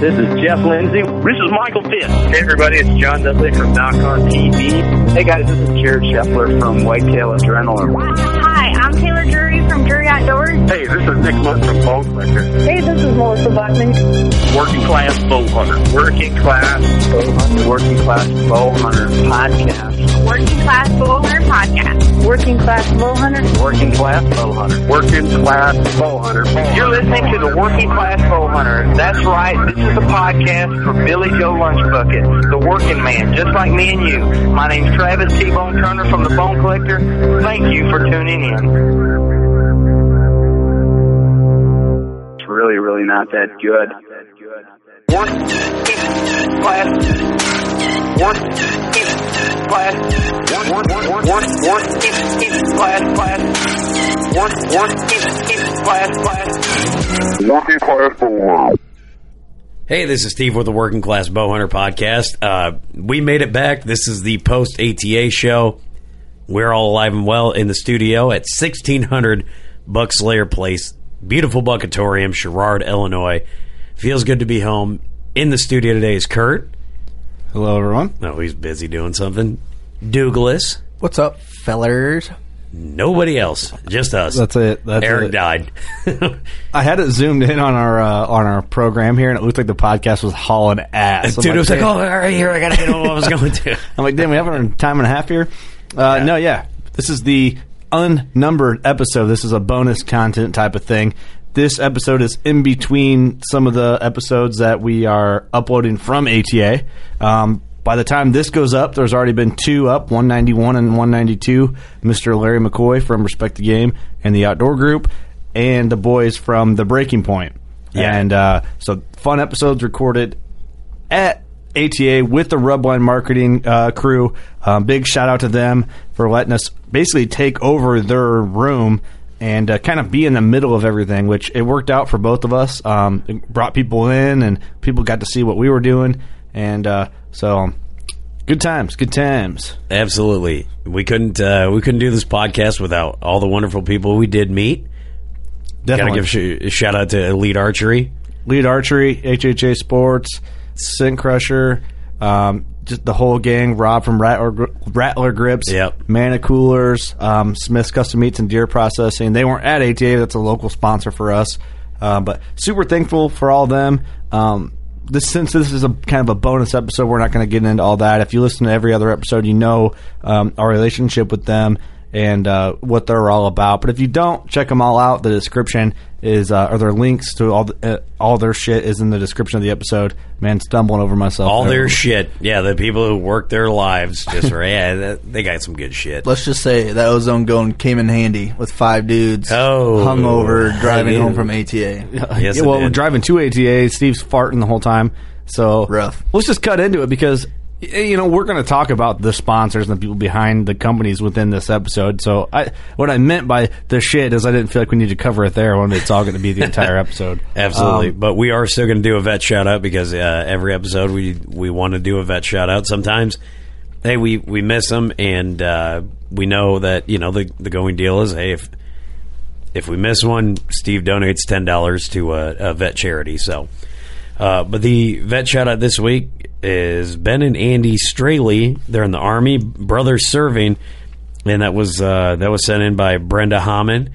This is Jeff Lindsay. This is Michael Fitt. Hey everybody, it's John Dudley from Nock On TV. Hey guys, this is Jared Scheffler from Whitetail Adrenaline. Hi, I'm Taylor Drury from Drury Outdoors. Hey, this is Nick Mundt from Bone Collector. Hey, this is Melissa Bachman. Working Class Bow Hunter. Working Class Bow Hunter. Working Class Bow Hunter Podcast. Working Class Bow Hunter Podcast. Working Class Bow Hunter. Working Class Bow Hunter. Working Class Bow Hunter. You're listening to the Working Class Bow Hunter. That's right. This is a podcast for Billy Joe Lunchbucket, the working man, just like me and you. My name's Travis T-Bone Turner from the Bone Collector. Thank you for tuning in. Really, really not that good. One, class, one, class, one, one, one, one, one, class, class, one, one, class, class. Working Class Bow Hey, this is Steve with the Working Class Bowhunter podcast. Uh, we made it back. This is the post ATA show. We're all alive and well in the studio at 1600 Buck Slayer Place, beautiful Buckatorium, Sherrard, Illinois. Feels good to be home. In the studio today is Curt. Hello, everyone. Oh, he's busy doing something. Douglas. What's up, fellers? Nobody else, just us. That's it. That's Eric it. died. I had it zoomed in on our uh, on our program here, and it looked like the podcast was hauling ass. Dude, I'm it was like, oh, all right, here, I gotta get what I was going to. I'm like, damn, we have a time and a half here. Uh, Yeah. No, yeah, this is the unnumbered episode. This is a bonus content type of thing. This episode is in between some of the episodes that we are uploading from ATA. Um, by the time this goes up, there's already been two up, 191 and 192. Mr. Larry McCoy from Respect the Game and the Outdoor Group, and the boys from The Breaking Point. Yeah. And uh, so, fun episodes recorded at ATA with the Rubline marketing uh, crew. Um, big shout out to them for letting us basically take over their room and uh, kind of be in the middle of everything, which it worked out for both of us. Um, it brought people in, and people got to see what we were doing, and uh, so um, good times, good times. Absolutely, we couldn't uh, we couldn't do this podcast without all the wonderful people we did meet. Definitely. give sh- shout out to Elite Archery. Elite Archery, HHA Sports, Scent Crusher, um, just the whole gang. Rob from Rattler, Rattler Grips, Yep. Manta Coolers, um, Smith's Custom Meats and Deer Processing. They weren't at ATA. That's a local sponsor for us, uh, but super thankful for all of them. Um, this since this is a kind of a bonus episode, we're not going to get into all that. If you listen to every other episode, you know um, our relationship with them and uh, what they're all about. But if you don't, check them all out. The description is, uh, or their links to all the, uh, all their shit is in the description of the episode. Man, stumbling over myself. All their shit. Yeah, the people who work their lives just right. Yeah, that, they got some good shit. Let's just say that ozone going came in handy with five dudes oh, hungover driving home from ATA. yes, yeah, well, we're driving to ATA. Steve's farting the whole time. So rough. Let's just cut into it because you know we're going to talk about the sponsors and the people behind the companies within this episode. So I, what I meant by the shit is I didn't feel like we need to cover it there when it's all going to be the entire episode. Absolutely, Um, but we are still going to do a vet shout out because uh, every episode we we want to do a vet shout out. Sometimes, hey, we we miss them, and uh, we know that you know the the going deal is hey if if we miss one, Steve donates ten dollars to a, a vet charity. So. Uh, but the vet shout out this week is Ben and Andy Straley. They're in the Army, brothers serving, and that was uh, that was sent in by Brenda Hammond.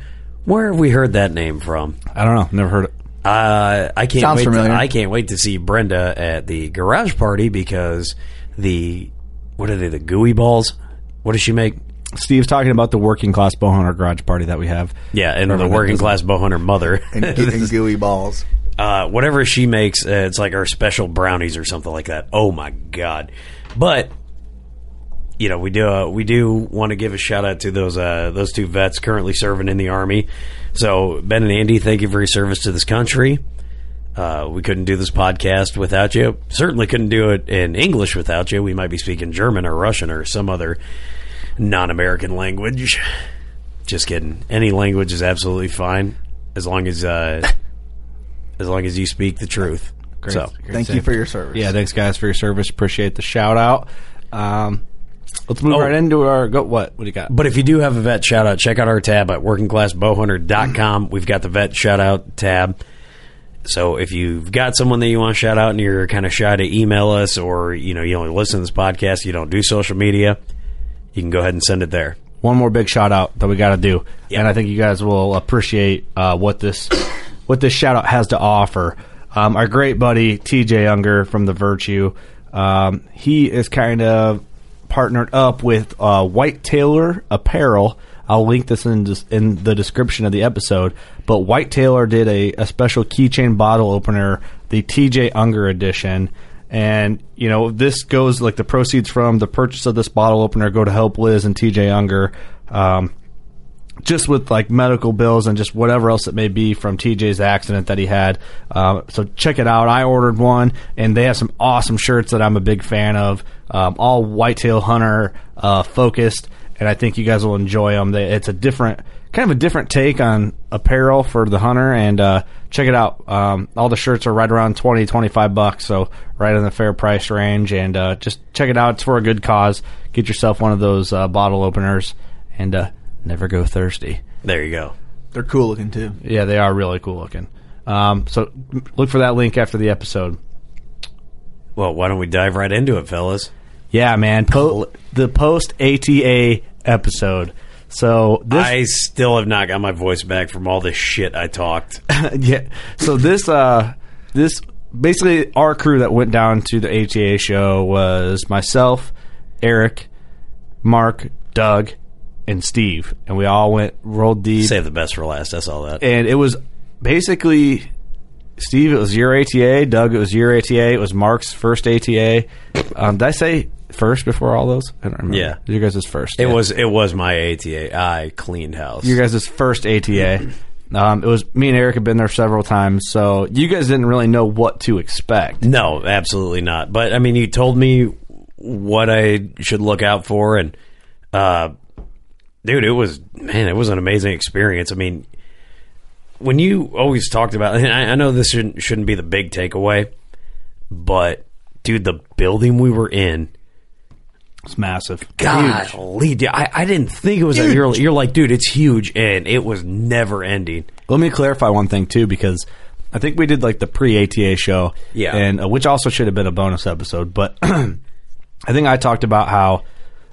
Where have we heard that name from? I don't know. Never heard it. Uh, I can't Sounds wait. familiar. To, I can't wait to see Brenda at the garage party because the what are they? The gooey balls. What does she make? Steve's talking about the working class bow hunter garage party that we have. Yeah, and Everyone the working class bow hunter mother. and, and gooey balls. Uh, whatever she makes, uh, it's like our special brownies or something like that. Oh my god! But you know, we do uh, we do want to give a shout out to those uh, those two vets currently serving in the army. So Ben and Andy, thank you for your service to this country. Uh, we couldn't do this podcast without you. Certainly couldn't do it in English without you. We might be speaking German or Russian or some other non-American language. Just kidding. Any language is absolutely fine as long as uh, as long as you speak the truth. Great. So Great Thank you for your service. Yeah, thanks guys for your service. Appreciate the shout out. Um, let's move Oh. right into our go. What? What do you got? But if you do have a vet shout out, check out our tab at workingclassbowhunter.com. We've got the vet shout out tab. So if you've got someone that you want to shout out and you're kind of shy to email us or you know you only listen to this podcast, you don't do social media, you can go ahead and send it there. one more big shout out that we got to do, Yep. and I think you guys will appreciate uh, what this what this shout out has to offer. Um, our great buddy TJ Unger from the Virtue, um, he is kind of partnered up with uh, Whitetailer Apparel. I'll link this in in the description of the episode. But Whitetailer did a, a special keychain bottle opener, the TJ Unger edition. And you know this goes like the proceeds from the purchase of this bottle opener go to help Liz and TJ Unger, um, just with like medical bills and just whatever else it may be from TJ's accident that he had. Um, so check it out. I ordered one, and they have some awesome shirts that I'm a big fan of, um, all whitetail hunter uh, focused, and I think you guys will enjoy them. They, it's a different kind of a different take on apparel for the hunter and uh, check it out um, all the shirts are right around 20 25 bucks so right in the fair price range and uh, just check it out it's for a good cause get yourself one of those uh, bottle openers and uh, never go thirsty There you go. They're cool looking too. yeah they are really cool looking um, so look for that link after the episode Well, why don't we dive right into it, fellas? yeah man po- the post ata episode so this I still have not got my voice back from all this shit I talked. yeah. So this uh this basically our crew that went down to the ATA show was myself, Eric, Mark, Doug, and Steve, and we all went rolled deep, Save the best for last. That's all that. and it was basically. Steve, it was your ATA. Doug, it was your ATA. It was Mark's first ATA. Um, did I say first before all those? I don't remember. Yeah. your guys' first. It Yeah. was it was my ATA. I cleaned house. your guys' first ATA. Um, it was me and Eric had been there several times, so you guys didn't really know what to expect. No, absolutely not. But I mean, you told me what I should look out for, and uh, dude, it was man, it was an amazing experience. I mean, when you always talked about, and I, I know this shouldn't, shouldn't be the big takeaway, but dude, the building we were in. It's massive. Golly, dude, I, I didn't think it was that. You're, you're like, dude, it's huge, and it was never ending. Let me clarify one thing too, because I think we did like the pre-ATA show, Yeah. and uh, which also should have been a bonus episode. But I think I talked about how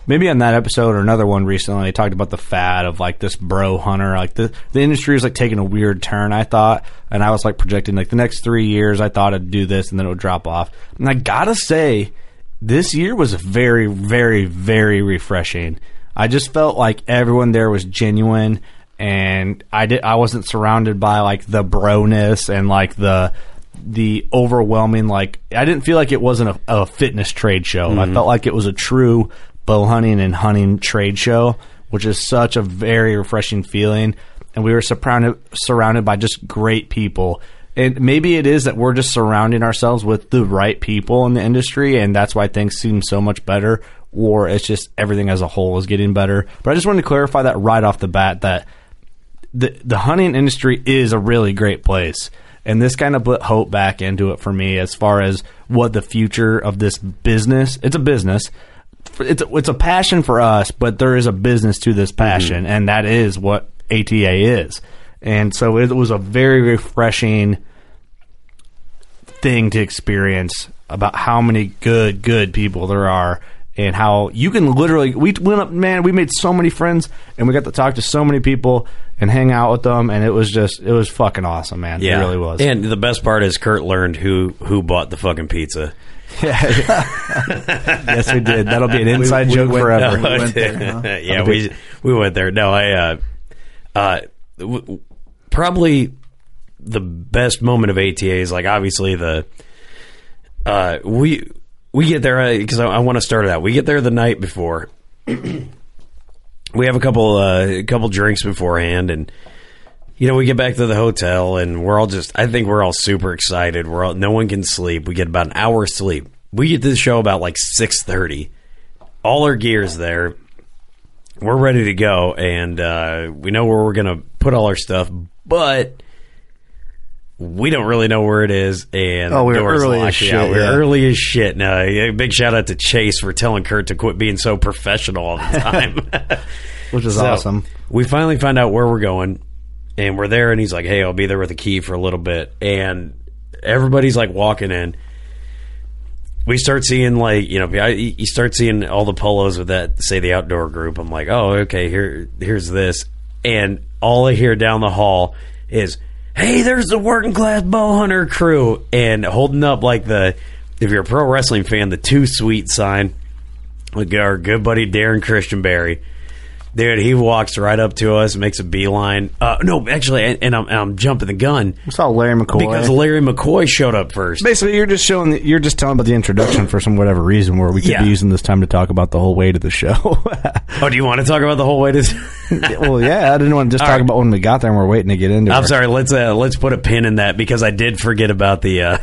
maybe on that episode or another one recently, they talked about the fad of like this bro hunter, like the the industry is like taking a weird turn. I thought, and I was like projecting like the next three years, I thought I'd do this, and then it would drop off. And I gotta say, this year was very, very, very refreshing. I just felt like everyone there was genuine, and I did. I wasn't surrounded by like the broness and like the the overwhelming like. I didn't feel like it wasn't a, a fitness trade show. Mm-hmm. I felt like it was a true bow hunting and hunting trade show, which is such a very refreshing feeling. And we were surrounded surrounded by just great people and maybe it is that we're just surrounding ourselves with the right people in the industry, and that's why things seem so much better. Or it's just everything as a whole is getting better. But I just wanted to clarify that right off the bat that the the hunting industry is a really great place, and this kind of put hope back into it for me as far as what the future of this business. It's a business. It's a, it's a passion for us, but there is a business to this passion, mm-hmm. and that is what ATA is. And so it was a very refreshing thing to experience about how many good, good people there are and how you can literally we went up man we made so many friends and we got to talk to so many people and hang out with them and it was just it was fucking awesome man yeah. it really was and the best part is curt learned who who bought the fucking pizza yeah, yes we did that'll be an inside we, joke we forever no, we there, huh? yeah we we went there no i uh uh w- probably the best moment of ATA is like obviously the uh, we we get there because uh, I, I want to start it out. We get there the night before. we have a couple uh, a couple drinks beforehand, and you know we get back to the hotel, and we're all just I think we're all super excited. We're all no one can sleep. We get about an hour sleep. We get to the show about like six thirty. All our gear's there. We're ready to go, and uh, we know where we're gonna put all our stuff but we don't really know where it is, and oh, we are early as shit. We're yeah. early as shit. Now, big shout out to Chase for telling Curt to quit being so professional all the time, which is so awesome. We finally find out where we're going, and we're there, and he's like, "Hey, I'll be there with a the key for a little bit," and everybody's like walking in. We start seeing like you know you start seeing all the polos with that say the outdoor group. I'm like, oh okay, here here's this, and all I hear down the hall is, "Hey, there's the working class bow hunter crew," and holding up like the if you're a pro wrestling fan, the two sweet sign. With our good buddy Darren Christianberry Dude, he walks right up to us, makes a beeline. Uh, no, actually, and, and I'm, I'm, jumping the gun. We saw Larry McCoy because Larry McCoy showed up first. Basically, you're just showing, the, you're just telling about the introduction for some whatever reason, where we could yeah. be using this time to talk about the whole way to the show. oh, do you want to talk about the whole way to? well, yeah, I didn't want to just All talk right. about when we got there and we're waiting to get into. I'm sorry. Let's uh, let's put a pin in that because I did forget about the. Uh,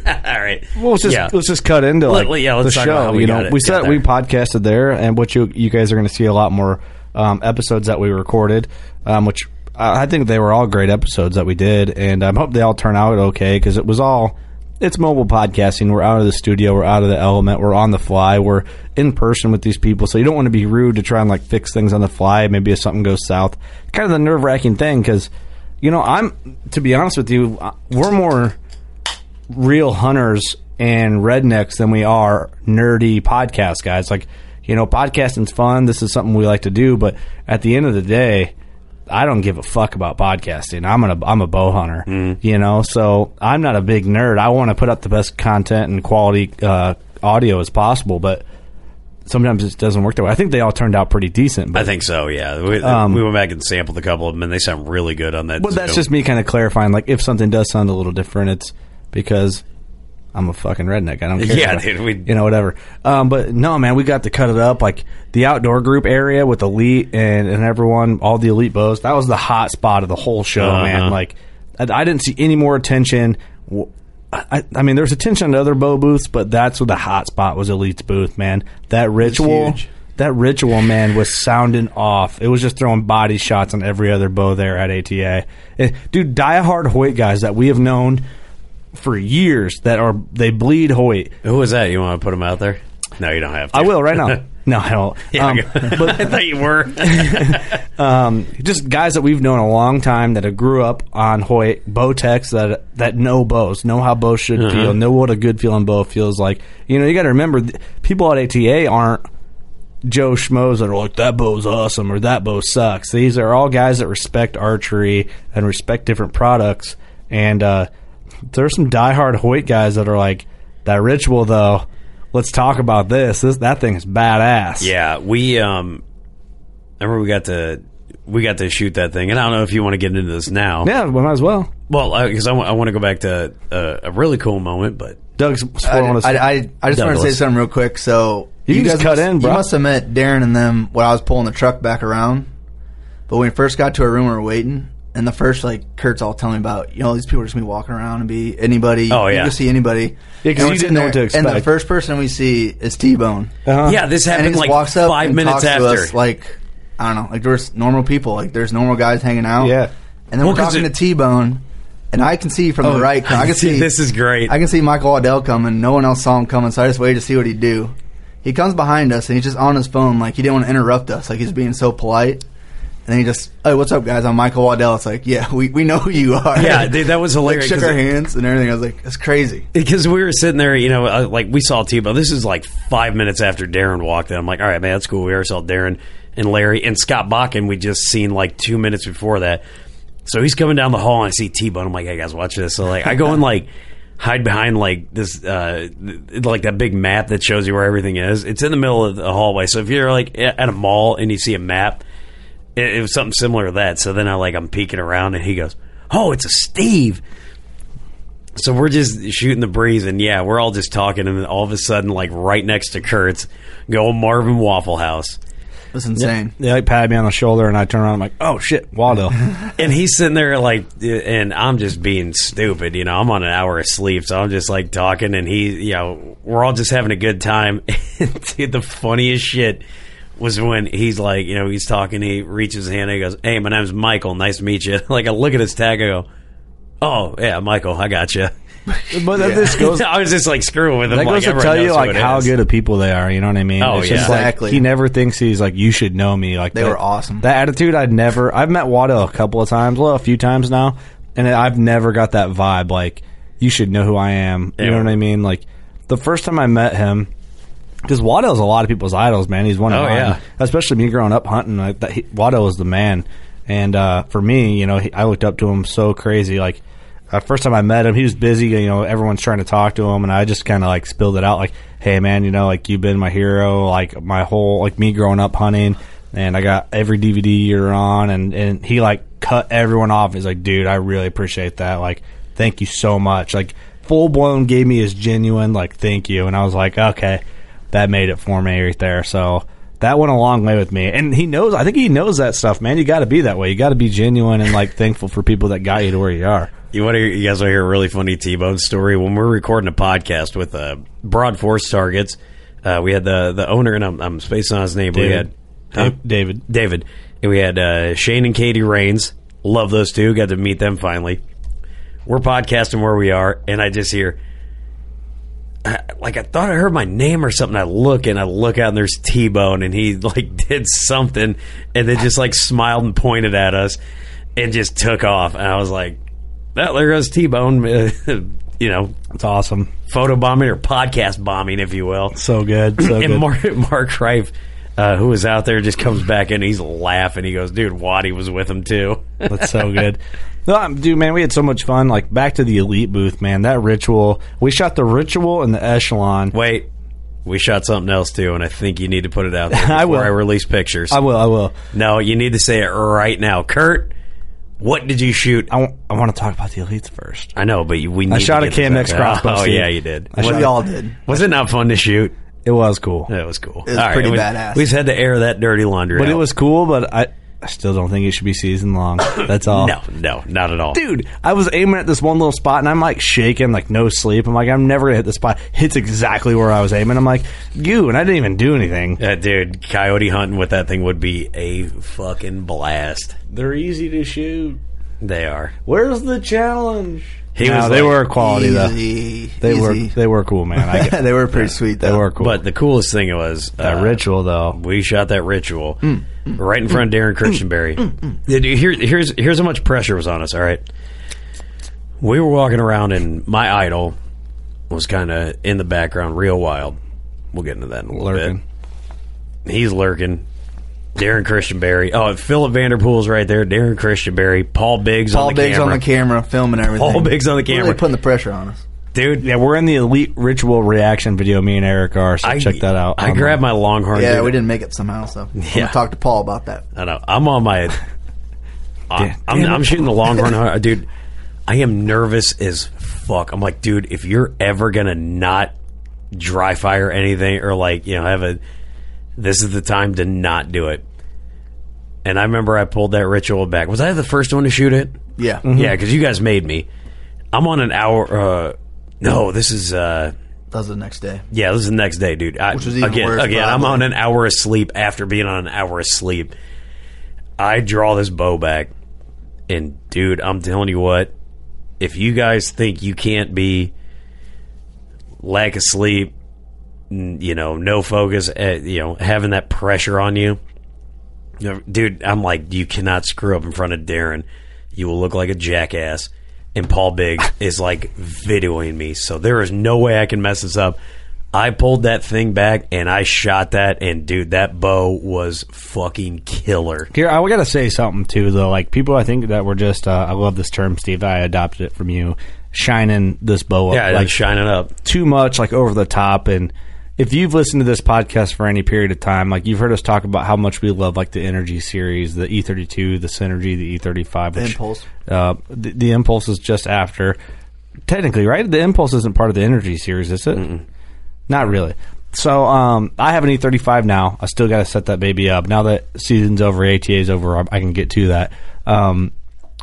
All right. Well, let's just yeah. let's just cut into like Let, yeah, the show. you know, we said we podcasted there, and what you you guys are going to see a lot more um, episodes that we recorded, um, which I think they were all great episodes that we did, and I hope they all turn out okay because it was all. It's mobile podcasting. We're out of the studio. We're out of the element. We're on the fly. We're in person with these people, so you don't want to be rude to try and like fix things on the fly. Maybe if something goes south, kind of the nerve wracking thing because you know I'm to be honest with you, we're more real hunters and rednecks than we are nerdy podcast guys. Like you know, podcasting's fun. This is something we like to do, but at the end of the day, I don't give a fuck about podcasting. I'm a I'm a bow hunter, mm. you know, so I'm not a big nerd. I want to put up the best content and quality uh, audio as possible, but sometimes it doesn't work that way. I think they all turned out pretty decent. But, I think so. Yeah, we, um, we, went back and sampled a couple of them, and they sound really good on that. Well, that's just me kind of clarifying. Like, if something does sound a little different, it's because I'm a fucking redneck. I don't care. Yeah, dude. We, you know, whatever. Um, but no, man, we got to cut it up like the outdoor group area with elite and, and everyone, all the elite bows. That was the hot spot of the whole show, uh-huh. man. Like, I, I, didn't see any more attention. I, I mean, there was attention to other bow booths, but that's what the hot spot was. Elite's booth, man. That ritual, that ritual, man, was sounding off. It was just throwing body shots on every other bow there at ATA. It, dude, diehard Hoyt guys that we have known for years that are they bleed Hoyt. Who was that? You want to put them out there? No, you don't have to. I will right now. No, I don't. Yeah, um, but I thought you were. um, just guys that we've known a long time that have grew up on Hoyt Bowtechs that that know bows, know how bows should uh-huh. feel, know what a good feeling bow feels like. You know, you got to remember, people at ATA aren't Joe Schmoes that are like that bow's awesome or that bow sucks. These are all guys that respect archery and respect different products, and uh, there's some diehard Hoyt guys that are like that ritual though. Let's talk about this. This that thing is badass. Yeah, we um remember we got to we got to shoot that thing, and I don't know if you want to get into this now. Yeah, we might as well. Well, because I, I want to go back to uh, a really cool moment, but Doug's I, spoiling us. I, I, I just want to say something real quick. So You can just guys cut must, in, bro. You must have met Darren and them when I was pulling the truck back around. But when we first got to our room, we were waiting, and the first like Curt's all telling me about, you know, these people are just gonna be walking around and be anybody. Oh, you yeah. can see anybody. Yeah, 'cause And we're you didn't know what to And the first person we see is T Bone. Uh-huh. yeah, this and he happened like walks up five and minutes talks after. to us like I don't know, like there's normal people, like there's normal guys hanging out. Yeah. and then Well, we're 'cause talking it- to T Bone, and I can see from Oh, the right. I can see this is great. I can see Michael Waddell coming. No one else saw him coming, so I just waited to see what he'd do. He comes behind us and he's just on his phone, like he didn't want to interrupt us, like he's being so polite. And then he just, hey, what's up, guys? I'm Michael Waddell. It's like, yeah, we, we know who you are. Yeah, dude, that was like, hilarious, shook 'cause our it- hands and everything. I was like, it's crazy. because we were sitting there, you know, uh, like we saw T-Bone. This is like five minutes after Darren walked in. I'm like, all right, man, that's cool. We already saw Darren and Larry and Scott Bakken. We just seen like two minutes before that. So he's coming down the hall and I see T-Bone. And I'm like, hey guys, watch this. So like, I go and like hide behind like this, uh, th- like that big map that shows you where everything is. It's in the middle of the hallway. So if you're like at a mall and you see a map, it, it was something similar to that. So then I like I'm peeking around and he goes, oh, it's a Steve. So we're just shooting the breeze, and yeah, we're all just talking, and then all of a sudden, like right next to Curt's, go Marvin Waffle House, That's insane. They like patted me on the shoulder, and I turn around. I'm like, "Oh shit, Waldo!" and he's sitting there like, and I'm just being stupid, you know. I'm on an hour of sleep, so I'm just like talking, and he, you know, we're all just having a good time. Dude, the funniest shit was when he's like, you know, he's talking, he reaches his hand, and he goes, "Hey, my name's Michael. Nice to meet you." Like I look at his tag, I go, "Oh yeah, Michael, I got you." but that just goes. I was just like screwing with him. That like, goes to tell you knows like it how is. good of people they are. You know what I mean? Oh, it's yeah. just like Exactly. he never thinks he's like you should know me. Like They that- were awesome. That attitude, I'd never. I've met Wado a couple of times, well, a few times now, and I've never got that vibe. Like you should know who I am. You Yeah. know what I mean? Like the first time I met him. Because Waddell's a lot of people's idols, man. He's one of Oh, mine. yeah. Especially me growing up hunting. Like that, he, Waddell was the man. And uh, for me, you know, he, I looked up to him so crazy. Like uh, first time I met him, he was busy. You know, everyone's trying to talk to him, and I just kind of like spilled it out, like, "Hey, man, you know, like you've been my hero, like my whole, like me growing up hunting, and I got every DVD you're on." And and he like cut everyone off. He's like, "Dude, I really appreciate that. Like, thank you so much. Like, full blown gave me his genuine like thank you." And I was like, "Okay, that made it for me right there." So. That went a long way with me, and he knows. I think he knows that stuff, man. You got to be that way. You got to be genuine and like thankful for people that got you to where you are. You want to? Hear, You guys want to hear a really funny T-Bone story? When we're recording a podcast with uh, Broad Force Targets, uh, we had the the owner, and I'm, I'm spacing on his name. but We had David. David. David, and we had uh, Shane and Katie Rains. Love those two. Got to meet them finally. We're podcasting where we are, and I just hear. Like I thought I heard my name or something. I look and I look out and there's T Bone and he like did something and then just like smiled and pointed at us and just took off. And I was like, that there goes T Bone. you know, It's awesome. photo bombing or podcast bombing, if you will. So good. So and good. Mark, Mark Reif, uh, who was out there, just comes back and he's laughing. He goes, "Dude, Waddy was with him too." That's so good. No, um, dude, man, we had so much fun. Like back to the elite booth, man. That ritual. We shot the ritual and the echelon. Wait, we shot something else too, and I think you need to put it out there before I I, release pictures. I will. I will. no, you need to say it right now, Curt. What did you shoot? I, w- I want to talk about the elites first. I know, but you- we. Need I shot to a get this KMX out. crossbow Oh yeah, you did. I Was, shot- We all did. was it not fun to shoot? It was cool, It was cool. It was All right, pretty we, badass. We just had to air that dirty laundry. but it was cool. But I, I still don't think it should be season long. That's all. no, no, not at all. Dude, I was aiming at this one little spot and I'm like shaking, like no sleep. I'm like, I'm never gonna hit the spot. Hits exactly where I was aiming. I'm like, you, and I didn't even do anything. Uh, dude, coyote hunting with that thing would be a fucking blast. They're easy to shoot. They are. Where's the challenge? He No, was they like- were quality though. Easy, They were they were cool, man. I get, they were pretty sweet. Though. they were cool. But the coolest thing was that uh, ritual though. We shot that ritual Mm, right in front of Darren Christianberry. Dude, Here, here's here's how much pressure was on us. All right, we were walking around, and my idol was kind of in the background, real wild. We'll get into that in a little Lurking. bit. He's lurking. Darren Christianberry. Oh, Philip Vanderpool's right there. Darren Christianberry. Paul Biggs Paul on the camera. Paul Biggs camera. on the camera, filming everything. Paul Biggs on the camera. Really putting the pressure on us. dude. Yeah, we're in the elite ritual reaction video. Me and Eric are. So I- check that out. I Um, grabbed my Longhorn. Yeah, dude. we didn't make it somehow, so I'm Yeah. gonna talk to Paul about that. I know. I'm on my. I, Damn- I'm, I'm shooting the Longhorn, uh, dude. I am nervous as fuck. I'm like, dude, if you're ever gonna not dry fire anything or like you know have a, this is the time to not do it. And I remember I pulled that ritual back. Was I the first one to shoot it? Yeah, Yeah, because you guys made me. I'm on an hour. Uh, no, this is. Uh, that was the next day. yeah, this is the next day, dude. I, Which was even again, worse, again, I'm probably. on an hour of sleep after being on an hour of sleep. I draw this bow back, and dude, I'm telling you what, if you guys think you can't be lack of sleep, n- you know, no focus, uh, you know, having that pressure on you, you know, dude, I'm like, you cannot screw up in front of Darren. You will look like a jackass. And Paul Biggs is like videoing me, so there is no way I can mess this up. I pulled that thing back and I shot that, and dude, that bow was fucking killer. Here, I gotta say something too, though. Like people, I think that we're just. Uh, I love this term, Steve. I adopted it from you. Shining this bow up, Yeah, like like shining up. too much, like over the top. And if you've listened to this podcast for any period of time, like you've heard us talk about how much we love, like the Energy series, the E32, the Synergy, the E35, The which, Impulse. Uh, the, the Impulse is just after. Technically, right? The Impulse isn't part of the Energy series, is it? Not really. So um, I have an E35 now. I still got to set that baby up. Now that season's over, ATA's over, I I can get to that. Um,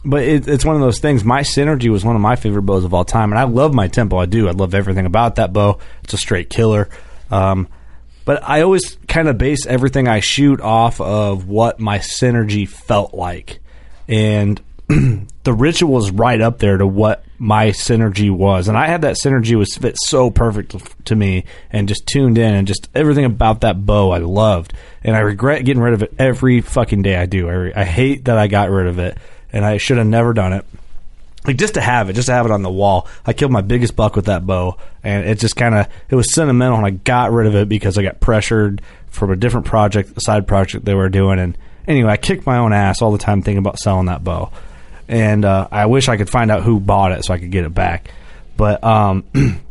but it, it's one of those things. My Synergy was one of my favorite bows of all time, and I love my Tempo. I do. I love everything about that bow. It's a straight killer. Um, but I always kind of base everything I shoot off of what my Synergy felt like, and the ritual is right up there to what my synergy was. And i had that synergy was fit so perfect to me and just tuned in and just everything about that bow i loved. And i regret getting rid of it every fucking day i do. I, I hate that i got rid of it and i should have never done it like just to have it, just to have it on the wall. I killed my biggest buck with that bow, and it just kind of it was sentimental, and I got rid of it because I got pressured from a different project, a side project they were doing, and anyway, I kicked my own ass all the time thinking about selling that bow, and uh, I wish I could find out who bought it so I could get it back, but um.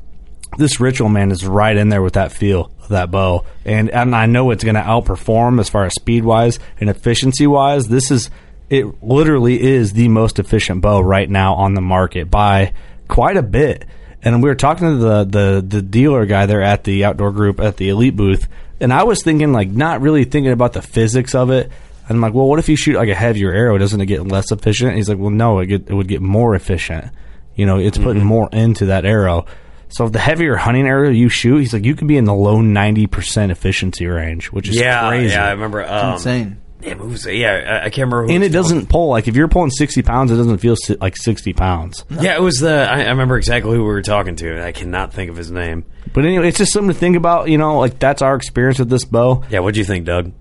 This ritual man is right in there with that feel of that bow, and and I know it's going to outperform as far as speed wise and efficiency wise. This is it literally is the most efficient bow right now on the market by quite a bit. And we were talking to the, the, the dealer guy there at the outdoor group at the elite booth, and I was thinking like not really thinking about the physics of it. And I'm like, well, what if you shoot like a heavier arrow? Doesn't it get less efficient? And he's like, well, no, it, get, it would get more efficient. You know, it's putting more into that arrow. So the heavier hunting arrow you shoot, he's like, you could be in the low ninety percent efficiency range, which is yeah, crazy. yeah, I remember. Um, insane. Yeah, who was it? yeah, I, I can't remember. Who and was it doesn't pull like if you're pulling 60 pounds it doesn't feel si- like 60 pounds Yeah, it was the. I, I remember exactly who we were talking to. I cannot think of his name. but anyway it's just something to think about you know like that's our experience with this bow Yeah, what do you think, Doug?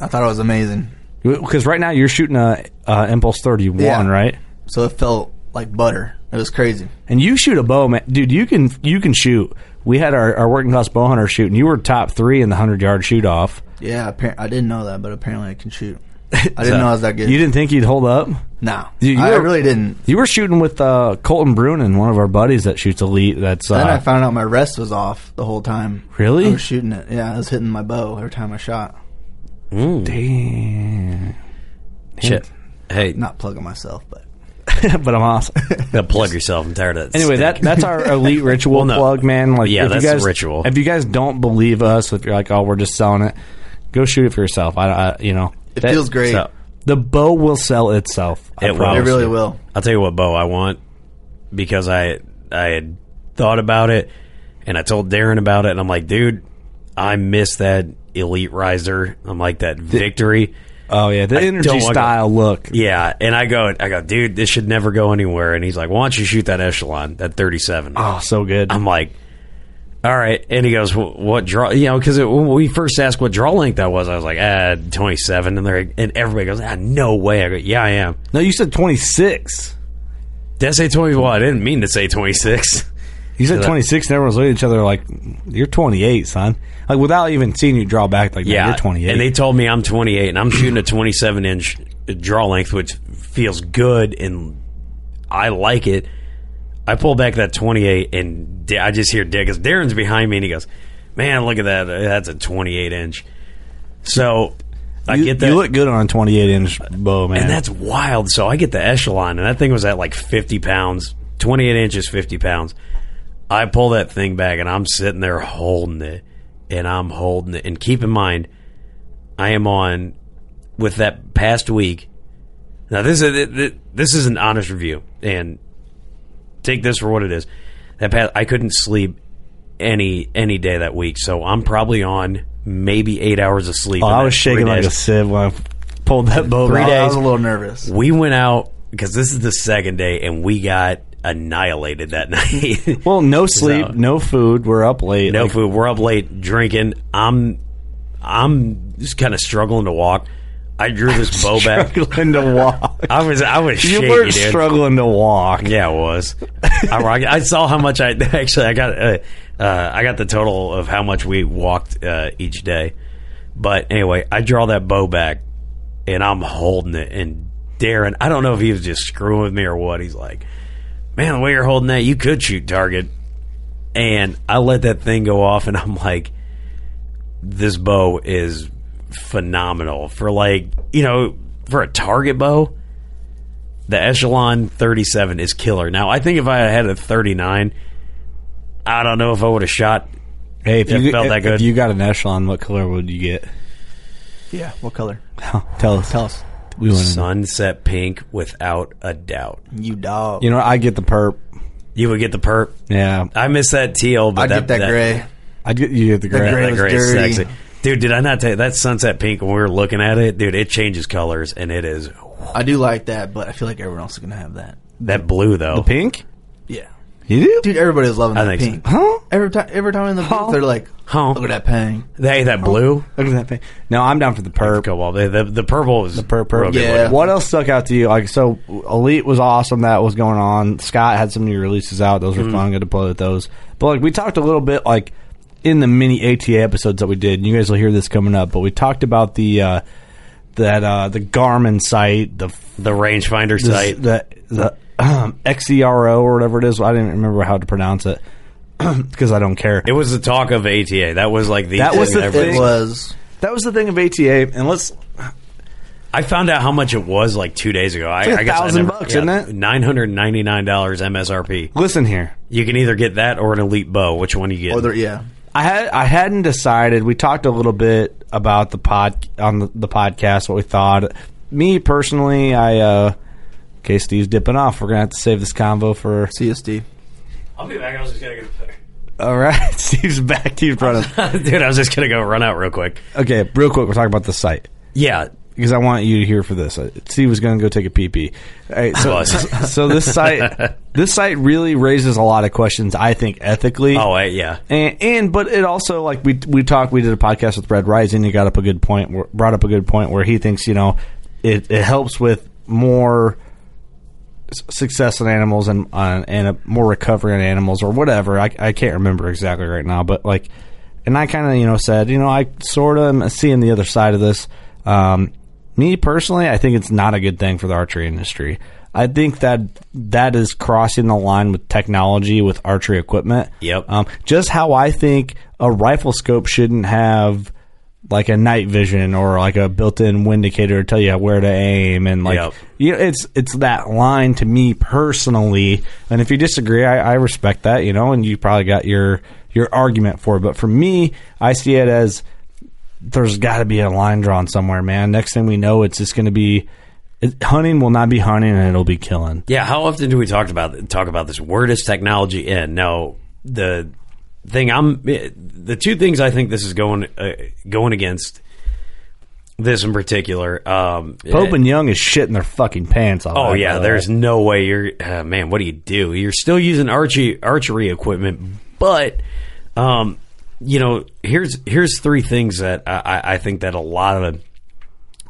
I thought it was amazing. because right now you're shooting a uh, impulse 31 Yeah. right So it felt like butter. It was crazy. and you shoot a bow man dude you can you can shoot we had our, our working class bow hunter shoot and you were top three in the 100 yard shoot off Yeah, appar- I didn't know that, but apparently I can shoot. I didn't know I was that good. you didn't think you'd hold up No, You- you I were- really didn't. you were shooting with uh, colton brunin one of our buddies that shoots elite that's Then I uh, found out my rest was off the whole time. Really? I was shooting it. Yeah, I was hitting my bow every time I shot. damn Shit. Hey, Not plugging myself, but but i'm awesome gotta plug yourself. I'm tired of that. Anyway, that that's our elite ritual Well, no. plug, man. Like, Yeah, if that's you the guys, ritual. If you guys don't believe us, if you're like, oh, we're just selling it, go shoot it for yourself. I, I you know, it feels great. so- The bow will sell itself. I It will. it really you. will. I'll tell you what bow I want because I I had thought about it and I told Darren about it and I'm like, dude, I miss that elite riser. I'm like that victory. Oh yeah, the I energy don't like style look. Yeah, and I go, I go, dude, this should never go anywhere. And he's like, why don't you shoot that echelon, that 37? Oh, so good. I'm like, all right. And he goes, "Wh- what draw? You know, because when we first asked what draw length that was, I was like, ah, 27. And they're and everybody goes, ah, no way. I go, yeah, I am. no, you said twenty six. Did I say 20? Well, I didn't mean to say 26. You said twenty six, and everyone's looking at each other like, "You're twenty eight, son." Like without even seeing you draw back, like, Yeah, you're twenty eight. And they told me I'm 28, and I'm shooting a 27 inch draw length, which feels good, and I like it. I pull back that 28, and I just hear Dick, because Darren's behind me, and he goes, Man, look at that. Uh, that's a 28 inch. So I you, get that. You look good on a 28 inch bow, man. And that's wild. So I get the echelon, and that thing was at like 50 pounds, 28 inches, 50 pounds. I pull that thing back, and I'm sitting there holding it, and I'm holding it. And keep in mind, I am on with that past week. Now this is this is an honest review, and take this for what it is. That past, I couldn't sleep any any day that week, so I'm probably on maybe eight hours of sleep. oh, I was shaking like a sieve when I pulled that bow Three back. days. I was a little nervous. We went out because this is the second day, and we got annihilated that night. Well, no sleep, So- no food. We're up late. no Like, food. We're up late drinking. I'm I'm just kind of struggling to walk. I drew this bow back. struggling to walk. I was I was You shaky, were dude. struggling to walk. Yeah, it was. I, I saw how much I actually I got. Uh, uh, I got the total of how much we walked uh, each day. But anyway, I draw that bow back, and I'm holding it. And Darren, I don't know if he was just screwing with me or what. He's like, "Man, the way you're holding that, you could shoot target." And I let that thing go off, and I'm like, "This bow is phenomenal for like you know for a target bow." the echelon 37 is killer now i think if i had a 39 i don't know if i would have shot Hey, if It you felt if, that good. if you got an echelon, what color would you get? Yeah. What color? Tell us. Tell us. We want to sunset pink without a doubt You dog. You know, I get the perp. you would get the perp Yeah, i miss that teal but I'd that, get that, gray. I get you get the The gray. gray that gray is sexy dude did i not tell you that sunset pink when we were looking at it dude it changes colors and it is I do like that, but I feel like everyone else is gonna have that. that blue though The pink. Yeah. You do? Dude, everybody was loving I that think pink. Huh? Every time, every time in the booth, they're like, Huh. "Look at that pink." hey that blue Look at that pink. No, I'm down for the perp. cobalt the, the, the purple is The perp, real perp. good Yeah. looking. What else stuck out to you? Like, so Elite was awesome. That was going on. Scott had some new releases out. Those were Mm-hmm. fun. Good to play with those. But like, we talked a little bit like in the mini ATA episodes that we did. And you guys will hear this coming up. But we talked about the uh, that uh, the Garmin site, the the rangefinder the, site the, the XERO or whatever it is. I didn't remember how to pronounce it because I don't care. it was the talk of ata that was like the That was the everybody- thing. Was. That was the thing of ATA. And let's I found out how much it was like two days ago. I, It's like I guess I 1,000 never- bucks, yeah, isn't it? Nine hundred ninety nine dollars MSRP. listen here. You can either get that or an elite bow. Which one you get? Or they're, yeah. I had I hadn't decided. We talked a little bit about the pod on the, the podcast what we thought. Me personally, I uh okay, Steve's dipping off. We're gonna have to save this convo for. See you, Steve. I'll be back. I was just gonna go. All right, Steve's back. Steve's running. Dude, I was just gonna go run out real quick. Okay, real quick, we're talking about the site Yeah, because I want you to hear for this. Uh, Steve was going to go take a pee pee. All right, so Was. so this site this site really raises a lot of questions. I think ethically. Oh, I, yeah. And, and but it also like we we talked we did a podcast with Red Rising. He got up a good point. where- Brought up a good point where he thinks you know it, it helps with more s- success in animals and uh, and a more recovery in animals or whatever. I, I can't remember exactly right now, but like, and I kind of you know said you know I sort of am seeing the other side of this. Um, me personally, I think it's not a good thing for the archery industry. I think that that is crossing the line with technology with archery equipment. Yep. Um, just how I think a rifle scope shouldn't have like a night vision or like a built-in wind indicator to tell you where to aim and like Yep. you know, it's it's that line to me personally. And if you disagree, I, I respect that, you know, and you probably got your your argument for it. But for me, I see it as there's got to be a line drawn somewhere, man. Next thing we know, it's just going to be it, hunting will not be hunting and it'll be killing. Yeah, how often do we talk about talk about this? Where does technology end? now the thing I'm the two things I think this is going uh, going against this in particular. Um, Pope and Young is shitting their fucking pants off. Oh yeah, there's way. no way you're uh, man. What do you do? You're still using archery archery equipment, but um, you know, here's here's three things that I, I- I think that a lot of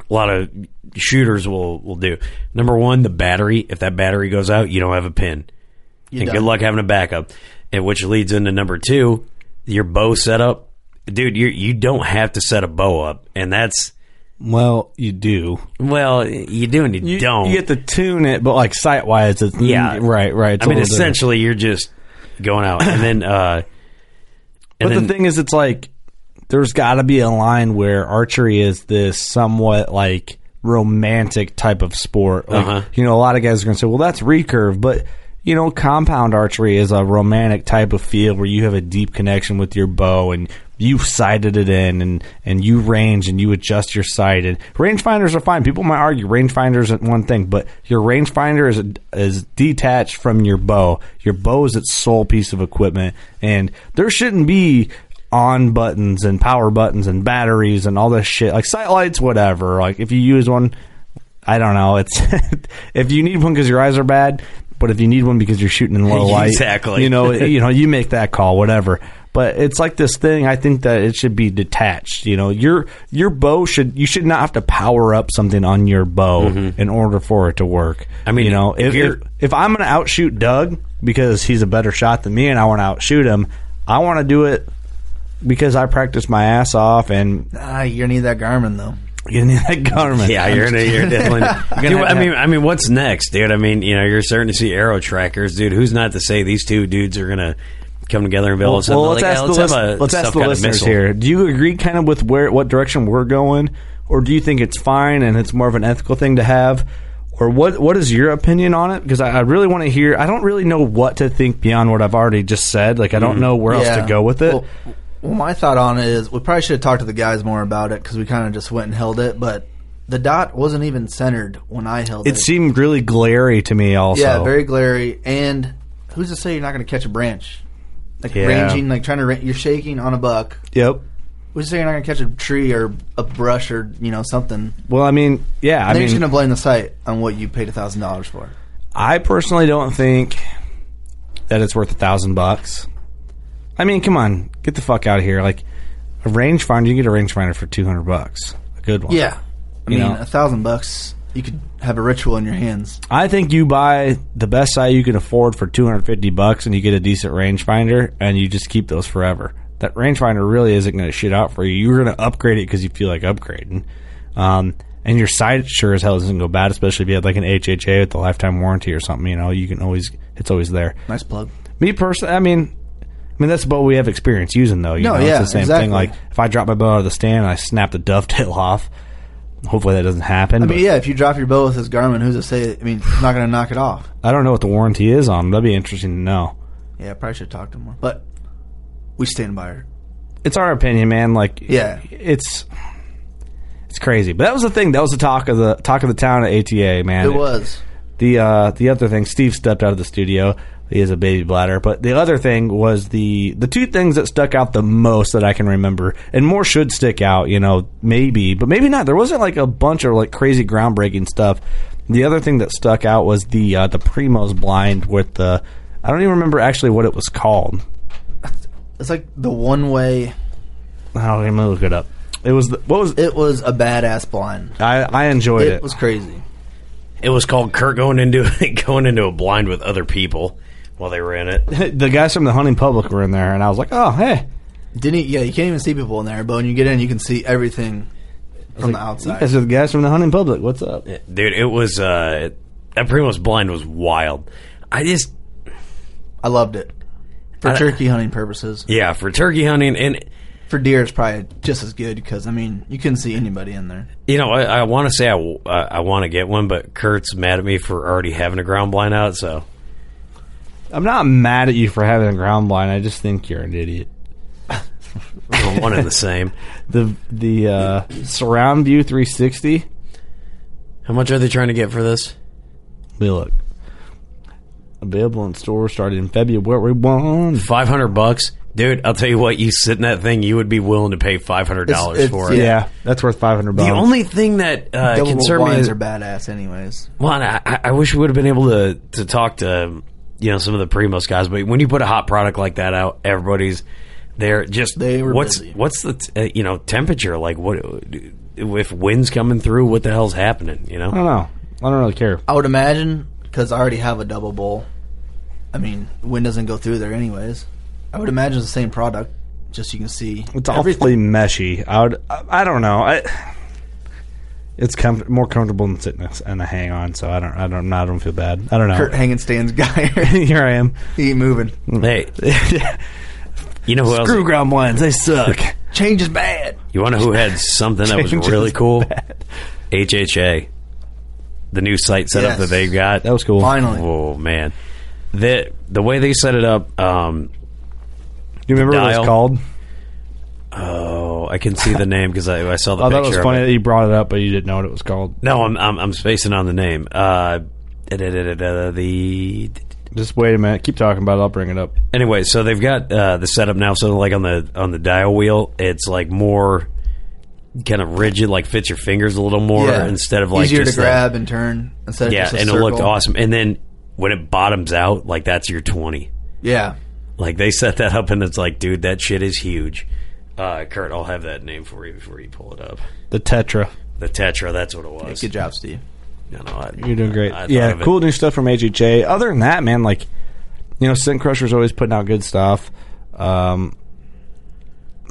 a lot of shooters will will do. Number one, the battery. If that battery goes out, you don't have a pin, You're and done. good luck having a backup. And which leads into number two, your bow setup, dude. You you don't have to set a bow up, and that's Well, you do. Well, you do and you, You, don't. you get to tune it, but like sight wise, it's Yeah. right, right. It's I a mean, little different. essentially, you're just going out, and then, uh, and But then the thing is, it's like there's got to be a line where archery is this somewhat like romantic type of sport. Like, Uh-huh. You know, a lot of guys are going to say, "Well, that's recurve," but you know, compound archery is a romantic type of field where you have a deep connection with your bow and you've sighted it in and, and you range and you adjust your sight. And rangefinders are fine. People might argue rangefinders are one thing, but your rangefinder is is detached from your bow. Your bow is its sole piece of equipment, and there shouldn't be on buttons and power buttons and batteries and all this shit like sight lights, whatever. Like if you use one, I don't know. It's if you need one because your eyes are bad, but if you need one because you're shooting in low light, Exactly. You know, you know, you make that call, whatever. But it's like this thing. I think that it should be detached. You know, your your bow should you should not have to power up something on your bow in order for it to work. I mean, you know, if if you're- if, if I'm going to outshoot Doug because he's a better shot than me and I want to outshoot him, I want to do it because I practice my ass off and Ah, you're gonna need that Garmin though. You need that Garmin. Yeah, you're gonna, you're definitely. gonna Dude, have I mean, I mean, what's next, dude? I mean, you know, you're starting to see arrow trackers, dude. Who's not to say these two dudes are gonna come together and build something Well, like let's ask "Hey, the, let's list- have a let's ask the listeners here. Do you agree kind of with where what direction we're going, or do you think it's fine and it's more of an ethical thing to have? Or what? What is your opinion on it? Because I, I really want to hear. I don't really know what to think beyond what I've already just said. Like I don't mm-hmm. know where else to go with it. Well, well, my thought on it is we probably should have talked to the guys more about it because we kind of just went and held it, but the dot wasn't even centered when I held it. it seemed really glary to me. Also, yeah, very glary. And who's to say you're not going to catch a branch? Like Yeah. ranging, like trying to, ra- you're shaking on a buck. Yep. Who's to say you're not going to catch a tree or a brush or you know something? Well, I mean, yeah. I then you're just going to blame the sight on what you paid a thousand dollars for. I personally don't think that it's worth a thousand bucks. I mean, come on, get the fuck out of here! Like a rangefinder, you can get a rangefinder for two hundred bucks, a good one. Yeah, I mean know? a thousand bucks, you could have a ritual in your hands. I think you buy the best sight you can afford for two hundred fifty bucks, and you get a decent rangefinder, and you just keep those forever. That rangefinder really isn't going to shit out for you. You're going to upgrade it because you feel like upgrading. Um, and your sight sure as hell doesn't go bad, especially if you had like an HHA with the lifetime warranty or something. You know, you can always it's always there. Nice plug. Me personally, I mean, I mean that's what we have experience using though. You No, know, yeah, it's the same exactly. thing. Like if I drop my bow out of the stand and I snap the dovetail off, hopefully that doesn't happen. I but mean, yeah, if you drop your bow with this Garmin, who's to say? I mean, it's not going to knock it off. I don't know what the warranty is on. That'd be interesting to know. Yeah, I probably should talk to him more. But we stand by her. It's our opinion, man. Like, Yeah. it's it's crazy. But that was the thing. That was the talk of the talk of the town at ATA, man. It was. the uh, the other thing. Steve stepped out of the studio. He has a baby bladder. But the other thing was the the two things that stuck out the most that I can remember, and more should stick out. You know, maybe, but maybe not. There wasn't like a bunch of like crazy groundbreaking stuff. The other thing that stuck out was the uh, the Primos blind with the. I don't even remember actually what it was called. It's like the one way. Oh, I'm gonna look it up. It was the, what was It was a badass blind. I I enjoyed It it. was crazy. It was called Curt going into going into a blind with other people while they were in it. the guys from the hunting public were in there, and I was like, oh hey, Didn't he, yeah, you can't even see people in there, but when you get in, you can see everything from the outside. guys are the guys from the hunting public. What's up? Dude, it was uh that Primos blind was wild. I just I loved it for I- turkey hunting purposes. yeah, for turkey hunting and For deer, it's probably just as good because I mean you couldn't see anybody in there. you know, I, I want to say I, w- I, I want to get one, but Curt's mad at me for already having a ground blind out, so I'm not mad at you for having a ground blind. I just think you're an idiot. we're one and the same. The the uh, surround view 360. How much are they trying to get for this? We look available in stores started in February one. Five hundred bucks, dude. I'll tell you what. You sit in that thing, you would be willing to pay five hundred dollars for it. Yeah. that's worth 500 bucks. The only thing that uh, Double concerned me blinds is are badass, anyways. Well, I, I- I wish we would have been able to to talk to you know some of the Primos guys, but when you put a hot product like that out, everybody's there. Just They were what's busy. what's the t- uh, you know temperature like? What if winds coming through? What the hell's happening? You know, I don't know. I don't really care. I would imagine because I already have a Double Bull. I mean, wind doesn't go through there anyways. I would imagine it's the same product, just you can see. It's awfully meshy. I would. I, I don't know. I It's com- more comfortable than sitting and a hang on, so I don't, I don't, I don't feel bad. I don't know. Curt hanging stands guy. Here I am. he ain't moving. Hey, you know who else? Screw ground blinds, they suck. Change is bad. You want to know who had something that was Change really cool? bad. HHA, the new sight setup Yes. that they got. That was cool. Finally. Oh man, the the way they set it up. Um, Do you remember what it Dial. was called? Oh, I can see the name because I, I saw the I thought it was of funny that you brought it up, but you didn't know what it was called. No, I'm, I'm I'm spacing on the name. Uh, da- da- da- da- da- the Just wait a minute. Keep talking about it. I'll bring it up. anyway, so they've got uh, the setup now. So like on the on the dial wheel, it's like more kind of rigid, like fits your fingers a little more Yeah. instead of like easier to just a- grab and turn instead of yeah, just a and it looked awesome. And then when it bottoms out, like that's your twenty. Yeah, Like they set that up, and it's like, dude, that shit is huge. Uh, Curt, I'll have that name for you before you pull it up. The Tetra. The Tetra, that's what it was. good job, Steve. No, no, I- You're doing great. I thought yeah, of it. cool new stuff from HHA. Other than that, man, like you know, Scent Crusher's always putting out good stuff. Um,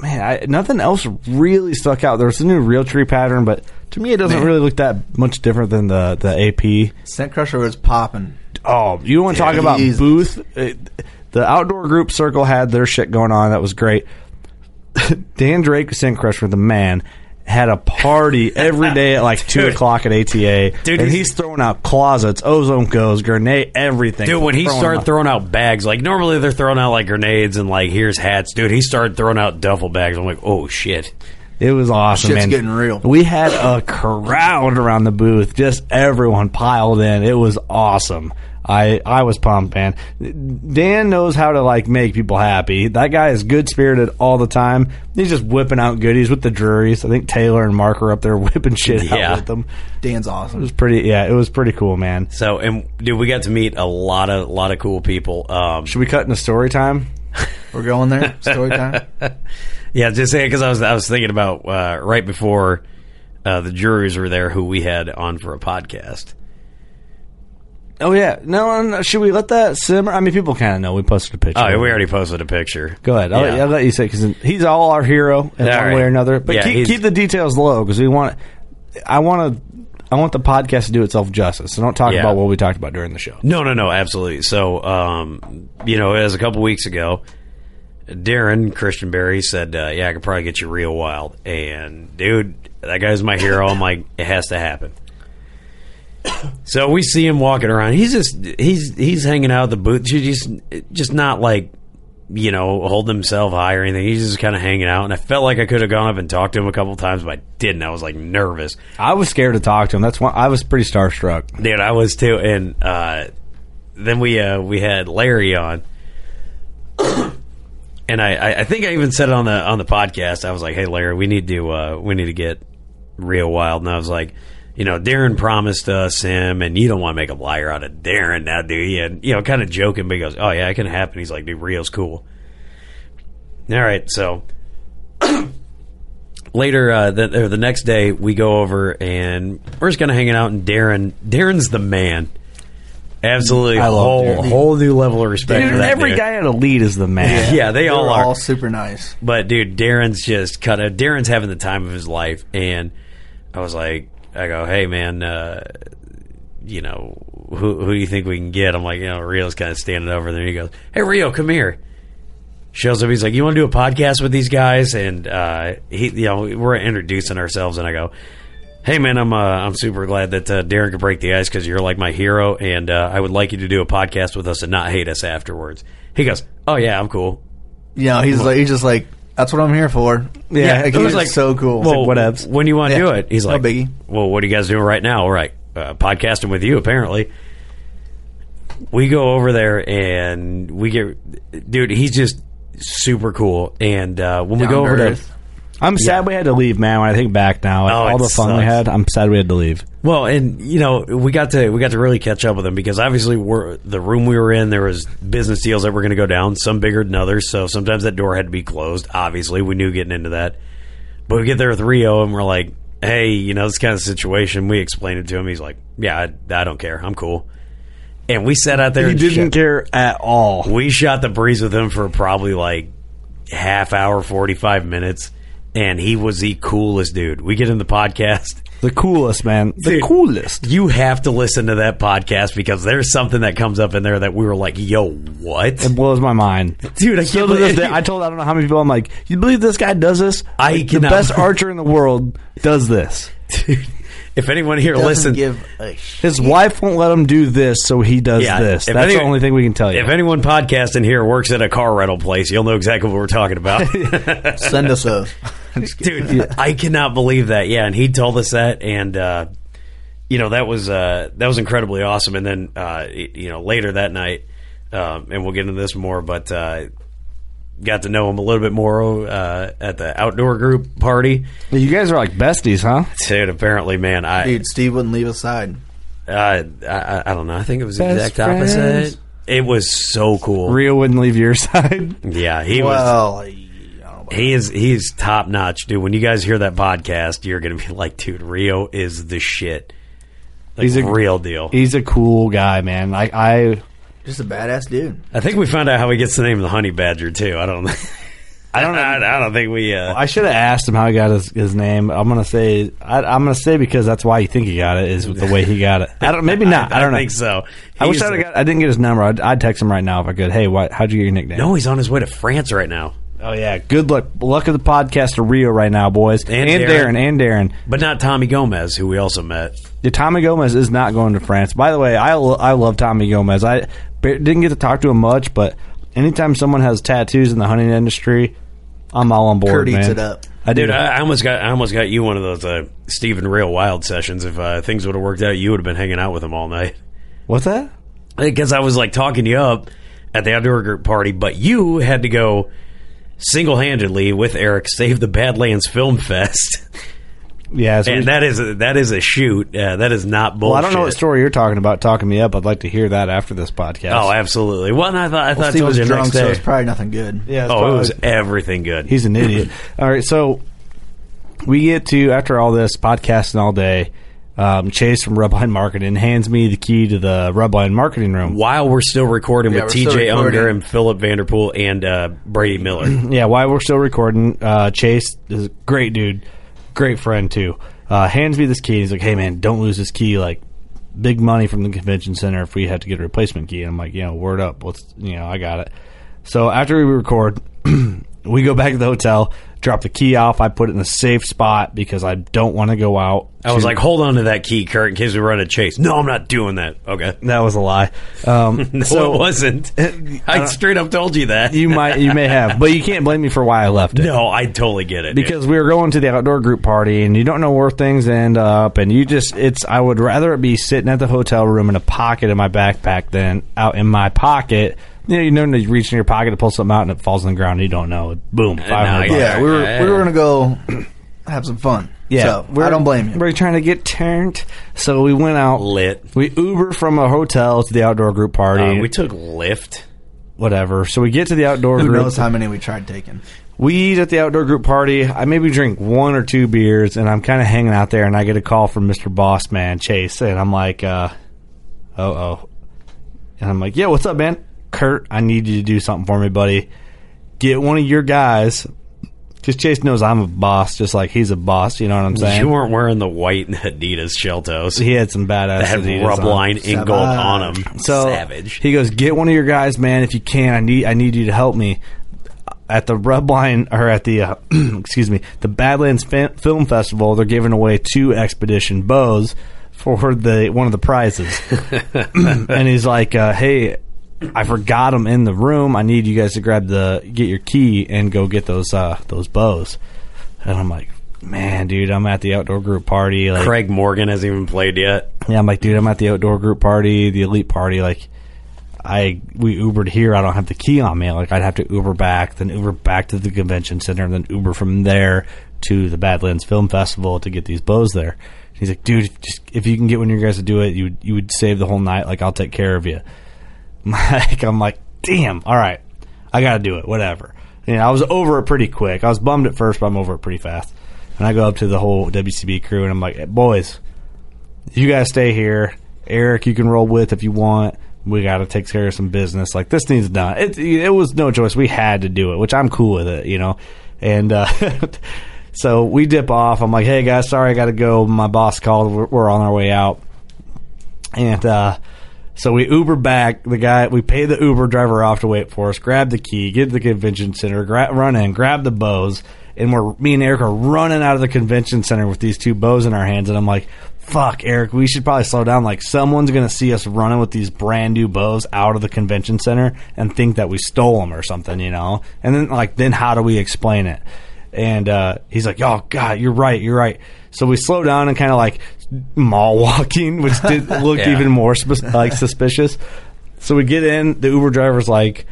man, I, nothing else really stuck out. There's a new Realtree pattern, but to me, it doesn't Man. really look that much different than the the AP. Scent Crusher was popping. Oh, you want to talk about Jesus. booth? Uh, the outdoor group circle had their shit going on. That was great. Dan Drake, Scent Crusher, the man, had a party every day at like two Dude. o'clock at ATA. Dude, and he's- he's throwing out closets, ozone goes, grenade, everything. Dude, when he Throwing started out- throwing out bags, like normally they're throwing out like grenades and like here's hats. Dude, he started throwing out duffel bags. I'm like, oh shit. It was awesome, Shit's man. getting real. We had a crowd around the booth, just everyone piled in. It was awesome. I I was pumped, man. Dan knows how to like make people happy. That guy is good spirited all the time. He's just whipping out goodies with the Drurys. I think Taylor and Mark are up there whipping shit Yeah. out with them. Dan's awesome. It was pretty. Yeah, it was pretty cool, man. So and dude, we got to meet a lot of lot of cool people. Um, Should we cut into story time? We're going there. Story time. yeah, just saying because I was I was thinking about uh, right before uh, the Drurys were there who we had on for a podcast. Oh yeah, no, no. Should we let that simmer? I mean, people kind of know. We posted a picture. Oh, we already posted a picture. Go ahead. I'll, let, I'll let you say because he's all our hero in All one right. way or another. But Yeah, keep, he's- keep the details low because we want. I want to. I want the podcast to do itself justice. So don't talk Yeah. about what we talked about during the show. No, no, no, absolutely. So, um, you know, as a couple weeks ago, Darren Christianberry said, uh, "Yeah, I could probably get you Reo Wilde." And dude, that guy's my hero. I'm like, it has to happen. So we see him walking around. He's just he's he's hanging out at the booth. He's just just not like you know holding himself high or anything. He's just kind of hanging out. And I felt like I could have gone up and talked to him a couple times, but I didn't. I was like nervous. I was scared to talk to him. That's why I was pretty starstruck. Dude, I was too. And uh, then we uh, we had Larry on, and I, I, I think I even said it on the on the podcast. I was like, "Hey, Larry, we need to uh, we need to get Reo Wilde." And I was like, "You know, Darren promised us him, and you don't want to make a liar out of Darren now, do you?" And you know, kind of joking, but he goes, "Oh yeah, it can happen." He's like, "Dude, Reo's cool." All right, so later uh, the, or the next day we go over and we're just kind of hanging out and Darren Darren's the man absolutely I love whole Darren. whole new level of respect Dude, for that every dude. guy at Elite is the man. yeah they They all are all super nice. but dude Darren's just kind of Darren's having the time of his life and I was like I go hey man uh, you know who who do you think we can get I'm like you know Reo's kind of standing over there he goes hey Reo come here shows up. He's like, "You want to do a podcast with these guys?" And uh, he, you know, we're introducing ourselves, and I go, "Hey, man, I'm uh, I'm super glad that uh, Darren could break the ice because you're like my hero, and uh, I would like you to do a podcast with us and not hate us afterwards." He goes, "Oh yeah, I'm cool." Yeah, know, he's like he's just like that's what I'm here for. Yeah, like, it was like so cool. Well, whatevs. when do you want to Yeah. do it? He's No like, biggie. Well, what are you guys doing right now? All right, uh, podcasting with you apparently. We go over there and we get, dude. He's just super cool. And uh, when we Down go to over to earth. I'm sad we had to leave, man. When I think back now, Oh, all it the fun we sucks. had, I'm sad we had to leave. Well, and you know, we got to we got to really catch up with them because obviously we're the room we were in. There was business deals that were going to go down, some bigger than others. So sometimes that door had to be closed. Obviously, we knew getting into that. But we get there with Reo, and we're like, "Hey, you know, this kind of situation." We explained it to him. He's like, "Yeah, I, I don't care. I'm cool." And we sat out there. He and didn't care at all. we shot the breeze with him for probably like half hour, forty five minutes, and he was the coolest dude. We get in the podcast, The coolest, man. The Dude, coolest. You have to listen to that podcast because there's something that comes up in there that we were like, "Yo, what?" It blows my mind, dude. I Still can't to this believe day, I told I don't know how many people I'm like, you believe this guy does this? I Like, the cannot- best archer in the world does this. If anyone here Doesn't give a His wife won't let him do this, so he does Yeah, this. if That's any- the only thing we can tell you. if anyone podcasting here works at a car rental place, you'll know exactly what we're talking about. send us a. dude i cannot believe that yeah and he told us that and uh you know that was uh that was incredibly awesome and then uh you know later that night um and we'll get into this more but uh got to know him a little bit more uh at the outdoor group party you guys are like besties, huh? dude apparently man i Dude, Steve wouldn't leave his side. uh, I, I don't know i think it was the Best exact opposite it was so cool Reo wouldn't leave your side. yeah he was well, He is he's top notch, dude. When you guys hear that podcast, you're gonna be like, dude, Reo is the shit. Like, He's a real deal. He's a cool guy, man. I, I just a badass dude. I think we found out how he gets the name of the honey badger too. I don't. I don't. I, I don't think we. Uh, I should have asked him how he got his, his name. I'm gonna say I, I'm gonna say because that's why you think he got it is the way he got it. I don't. Maybe not. I, don't know. think so. I wish He's- I'd got. I didn't get his number. I'd, I'd text him right now if I could. Hey, why, how'd you get your nickname? No, he's on his way to France right now. Oh yeah. Good luck. Luck of the podcast to Reo right now, boys. And and Darren. Darren. And Darren. But not Tommy Gomes, who we also met. Yeah, Tommy Gomes is not going to France. By the way, I, lo- I love Tommy Gomes. I ba- didn't get to talk to him much, but anytime someone has tattoos in the hunting industry, I'm all on board. Curt eats man. it up. I do. Dude, I, I almost got I almost got you one of those uh, Stephen Reo Wilde sessions. If uh, things would have worked out, you would have been hanging out with him all night. What's that? Because I was like talking you up at the outdoor group party, but you had to go single handedly with Eric save the Badlands Film Fest. Yeah, so we- and that is a, that is a shoot. Uh, that is not bullshit. well, I don't know what story you're talking about. Talking me up. I'd like to hear that after this podcast. Oh, absolutely. Well, I thought I Well, thought I Steve was you drunk, next so it's probably nothing good. yeah. it's oh, it was everything good. He's an idiot. all right, so we get to after all this podcasting all day. Um, Chase from Rubline Marketing hands me the key to the Rubline Marketing room. While we're still recording Yeah, with TJ recording. Unger and Philip Vanderpool and uh, Brady Miller. yeah, while we're still recording, uh, Chase is a great dude, great friend too. Uh, hands me this key. He's like, "Hey man, don't lose this key. Like, big money from the convention center if we had to get a replacement key." And I'm like, "You know, word up. Let's, you know, I got it." So after we record, we go back to the hotel, drop the key off. I put it in a safe spot because I don't want to go out. I was to- like, hold on to that key, Curt, in case we run a chase. No, I'm not doing that. Okay. that was a lie. Um, No, so it wasn't. I straight up told you that. you might, you may have, but you can't blame me for why I left it. No, I totally get it. because we were going to the outdoor group party and you don't know where things end up and you just it's i would rather it be sitting at the hotel room in a pocket in my backpack than out in my pocket you know you know you reach in your pocket to pull something out and it falls on the ground and you don't know boom 500 I- bucks. Yeah, we were we were gonna go have some fun. yeah so, I don't blame you. we're trying to get turned so we went out lit. we uber from a hotel to the outdoor group party Uh, we took Lyft. whatever so we get to the outdoor Who group knows how many we tried taking? We eat at the outdoor group party. I maybe drink one or two beers, and I'm kind of hanging out there, and I get a call from Mr. Boss Man Chase, and I'm like, uh, oh oh, and I'm like, yeah, what's up, man? Curt, I need you to do something for me, buddy. Get one of your guys, because Chase knows I'm a boss, just like he's a boss. You know what I'm saying? You weren't wearing the white Adidas shell toes. He had some badass That had Adidas Rubline in gold on him. So Savage. He goes, get one of your guys, man, if you can. I need I need you to help me at the Rubline or at the uh, excuse me the Badlands Fa- Film Festival. They're giving away two expedition bows for the one of the prizes, and he's like, uh, hey. I forgot them in the room. I need you guys to grab the get your key and go get those uh, those bows. And I'm like, man, dude, I'm at the outdoor group party. Like, Craig Morgan hasn't even played yet. yeah, I'm like, dude, I'm at the outdoor group party, the elite party. Like, I we Ubered here. I don't have the key on me. Like, I'd have to Uber back, then Uber back to the convention center, and then Uber from there to the Badlands Film Festival to get these bows there. He's like, dude, if, just, if you can get one of your guys to do it, you would you would save the whole night. Like, I'll take care of you. Like, I'm like, damn, all right, I got to do it. Whatever. Know, I was over it pretty quick. I was bummed at first, but I'm over it pretty fast. And I go up to the whole WCB crew, and I'm like, boys, you guys stay here. Eric, you can roll with if you want. We got to take care of some business. Like this needs done. It, it was no choice. We had to do it, which I'm cool with it, you know. And uh, So we dip off. I'm like, hey guys, sorry I got to go. My boss called. We're, we're on our way out. And uh, so we Uber back. The guy, we pay the Uber driver off to wait for us, grab the key, get to the convention center, gra- run in, grab the bows. And we're, me and Eric are running out of the convention center with these two bows in our hands. And I'm like, fuck, Eric, we should probably slow down. Like, someone's to see us running with these brand new bows out of the convention center and think that we stole them or something, you know? And then, like, then how do we explain it? And uh, he's like, oh, God, you're right, you're right. So we slow down and kind of like mall walking, which did look yeah. even more sp- like suspicious. So we get in, the Uber driver's like,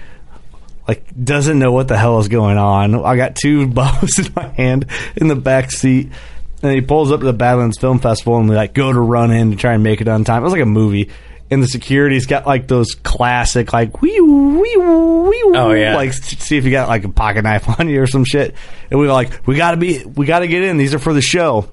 like doesn't know what the hell is going on. I got two bows in my hand in the back seat. And he pulls up to the Badlands Film Festival and we like go to run in to try and make it on time. It was like a movie. And the security's got like those classic like wee wee wee oh yeah like see if you got like a pocket knife on you or some shit. And we were like we gotta be we gotta get in. These are for the show.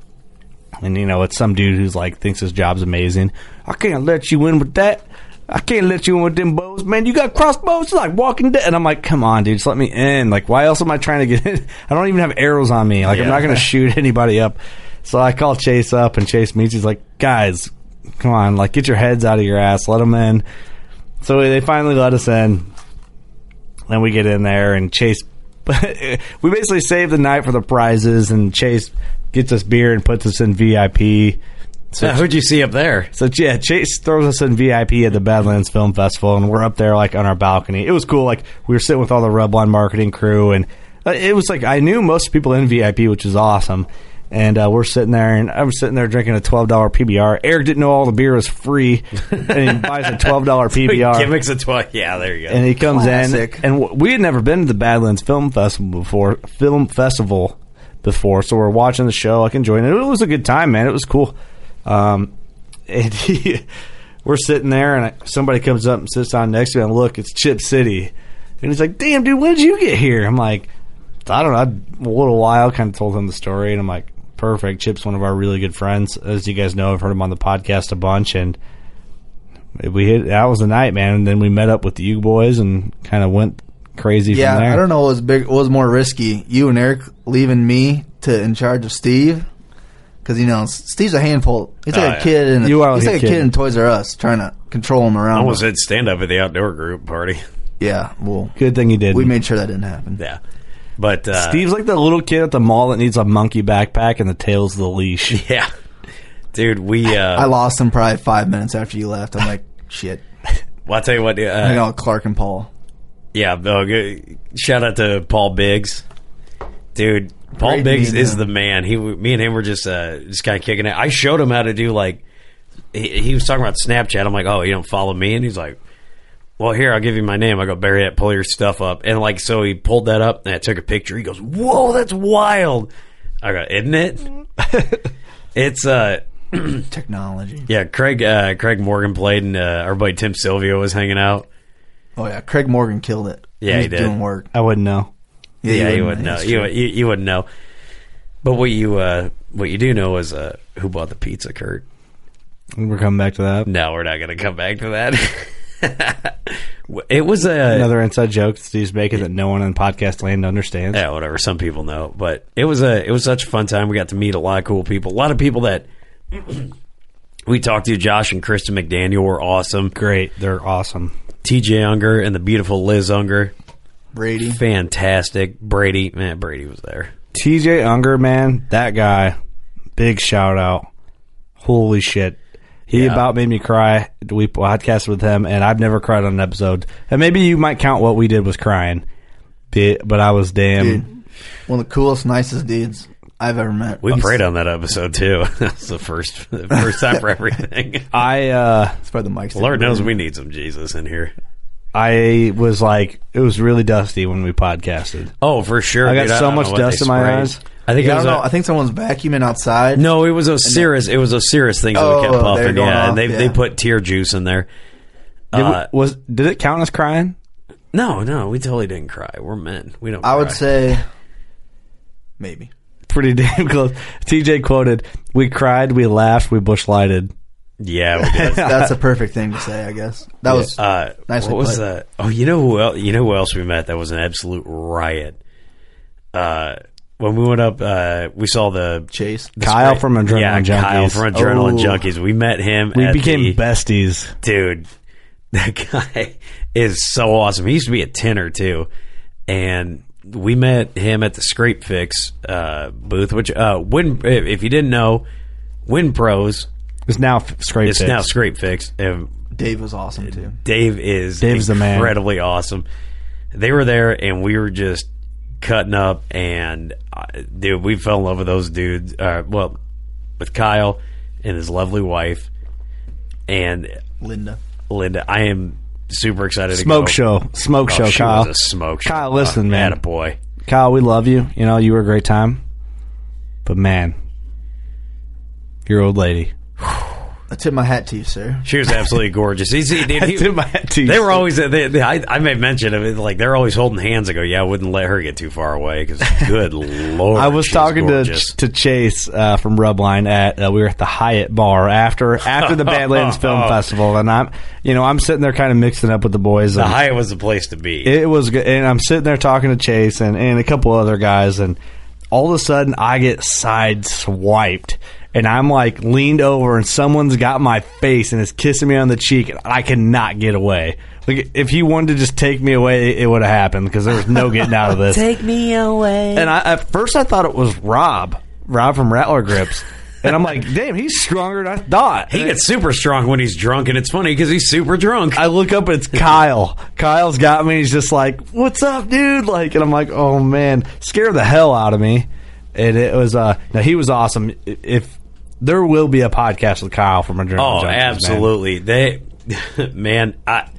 And you know it's some dude who's like thinks his job's amazing. I can't let you in with that. I can't let you in with them bows, man. You got crossbows it's like Walking Dead, and I'm like, come on, dude, just let me in. Like, why else am I trying to get in? I don't even have arrows on me. Like, yeah. I'm not going to shoot anybody up. So I call Chase up, and Chase meets. He's like, guys, come on, like, get your heads out of your ass, let them in. So they finally let us in, and we get in there, and Chase. we basically save the night for the prizes, and Chase gets us beer and puts us in VIP. So yeah, who'd you see up there? So yeah, Chase throws us in VIP at the Badlands Film Festival, and we're up there like on our balcony. It was cool. Like we were sitting with all the Rubline marketing crew, and uh, it was like I knew most people in VIP, which is awesome. And uh, we're sitting there, and I'm sitting there drinking a twelve dollar PBR. Eric didn't know all the beer was free, and he buys a twelve dollar PBR. Gimmicks a twelve. Yeah, there you go. And he comes Classic. in, and w- we had never been to the Badlands Film Festival before. Film Festival before, so we're watching the show, like enjoying it. It was a good time, man. It was cool. Um, and he, we're sitting there, and somebody comes up and sits down next to me, and look, it's Chip City. And he's like, "Damn, dude, when did you get here?" I'm like, "I don't know, a little while." Kind of told him the story, and I'm like, "Perfect." Chip's one of our really good friends, as you guys know. I've heard him on the podcast a bunch, and we hit. That was the night, man. And then we met up with the U boys and kind of went crazy. Yeah, I don't know what was big. What was more risky? You and Eric leaving me to in charge of Steve, because you know Steve's a handful. He's like oh, a kid, and he's like a kid. kid in Toys R Us, trying to control him around. I almost said stand up at the outdoor group party. Yeah, well, good thing you did. We made sure that didn't happen. Yeah, but uh, Steve's like the little kid at the mall that needs a monkey backpack and the tail's of the leash. Yeah, dude, we. Uh, I lost him probably five minutes after you left. I'm like, shit. Well, I'll tell you what. Uh, I know Clark and Paul. Yeah, shout out to Paul Biggs, dude. Paul Great Biggs is the man. He, me and him were just uh, just kind of kicking it. I showed him how to do like he, he, was talking about Snapchat. I'm like, oh, you don't follow me, and he's like, well, here I'll give you my name. I go, Barry, pull your stuff up, and like so he pulled that up and I took a picture. He goes, whoa, that's wild. I go, isn't it? it's uh. technology. Yeah, Craig uh, Craig Morgan played, and uh, our buddy Tim Silvio was hanging out. Oh yeah, Craig Morgan killed it. Yeah, he, he did. doing work. I wouldn't know. Yeah, yeah you, wouldn't know. You, you, you wouldn't know. But what you uh, what you do know is uh, who bought the pizza, Curt. We're coming back to that. No, we're not going to come back to that. it was a another inside joke Steve's making that no one in podcast land understands. Yeah, whatever. Some people know, but it was a it was such a fun time. We got to meet a lot of cool people. A lot of people that we talked to. Josh and Kristen McDaniel were awesome. Great, they're awesome. TJ Unger and the beautiful Liz Unger. Brady. Fantastic. Brady. Man, Brady was there. TJ Unger, man, that guy. Big shout out. Holy shit. He yeah. about made me cry. We podcasted with him, and I've never cried on an episode. And maybe you might count what we did was crying, but I was damn. Dude, one of the coolest, nicest dudes I've ever met. We prayed on that episode too. That's the first the first time for everything. I uh, it's the mic. Lord knows we need some Jesus in here. I was like, it was really dusty when we podcasted. Oh, for sure. I got dude, so I much dust in my eyes. I think yeah, I don't know. I think someone's vacuuming outside. No, it was a serious. It was a serious thing that oh, we kept puffing. Yeah, and they yeah. they put tear juice in there. Did, uh, we, was did it count as crying? No, no, we totally didn't cry. We're men. We don't. I cry. would say maybe pretty damn close. TJ quoted, "We cried, we laughed, we bush lighted." Yeah, we did. That's a perfect thing to say, I guess. That was uh, nice. What was that? Oh, you know who else? You know who else we met? That was an absolute riot. Uh, when we went up, uh, we saw the Chase. the Kyle spray- from Adrenaline yeah, Kyle Junkies. from Adrenaline Oh. Junkies. We met him. We at became the- besties. dude. That guy is so awesome. He used to be a tenor too, and we met him at the Scrape Fix uh, booth. Which uh, Win, if you didn't know, Win Pros It's now f- scrape. is Fix. now Scrape Fix. And Dave was awesome too. Dave is Dave's the man. incredibly awesome. They were there, and we were just cutting up, and uh, dude, we fell in love with those dudes. Uh, well, with Kyle and his lovely wife, and Linda. Linda. I am super excited. Smoke to go. show, smoke Oh, show, she Kyle. was a smoke show. Kyle, listen, uh, man. boy. Kyle, we love you. You know, you were a great time. But man, your old lady. I tip my hat to you, sir. She was absolutely gorgeous. He's, he, dude, he- I tip my hat to you, they were always. They, they, I, I made mention of it. Like they're always holding hands. I go, yeah, I wouldn't let her get too far away because good lord, I was talking to gorgeous. to Chase uh, from Rubline at uh, we were at the Hyatt bar after after the Badlands Film Festival, and I'm you know I'm sitting there kind of mixing up with the boys. The Hyatt was the place to be. It was good, and I'm sitting there talking to Chase and, and a couple other guys, and all of a sudden I get side swiped, and I'm like leaned over, and someone's got my face and is kissing me on the cheek, and I cannot get away. Like if he wanted to just take me away, it would have happened because there was no getting out of this. Take me away. And I, at first, I thought it was Rob, Rob from Rattler Grips, and I'm like, damn, he's stronger than I thought. he gets super strong when he's drunk, and it's funny because he's super drunk. I look up, it's Kyle. Kyle's got me. He's just like, "What's up, dude?" Like, and I'm like, "Oh man," scared the hell out of me. And it was, uh, now he was awesome. If there will be a podcast with Kyle from Adrenaline Oh, Junkies, man. absolutely. They, man, I,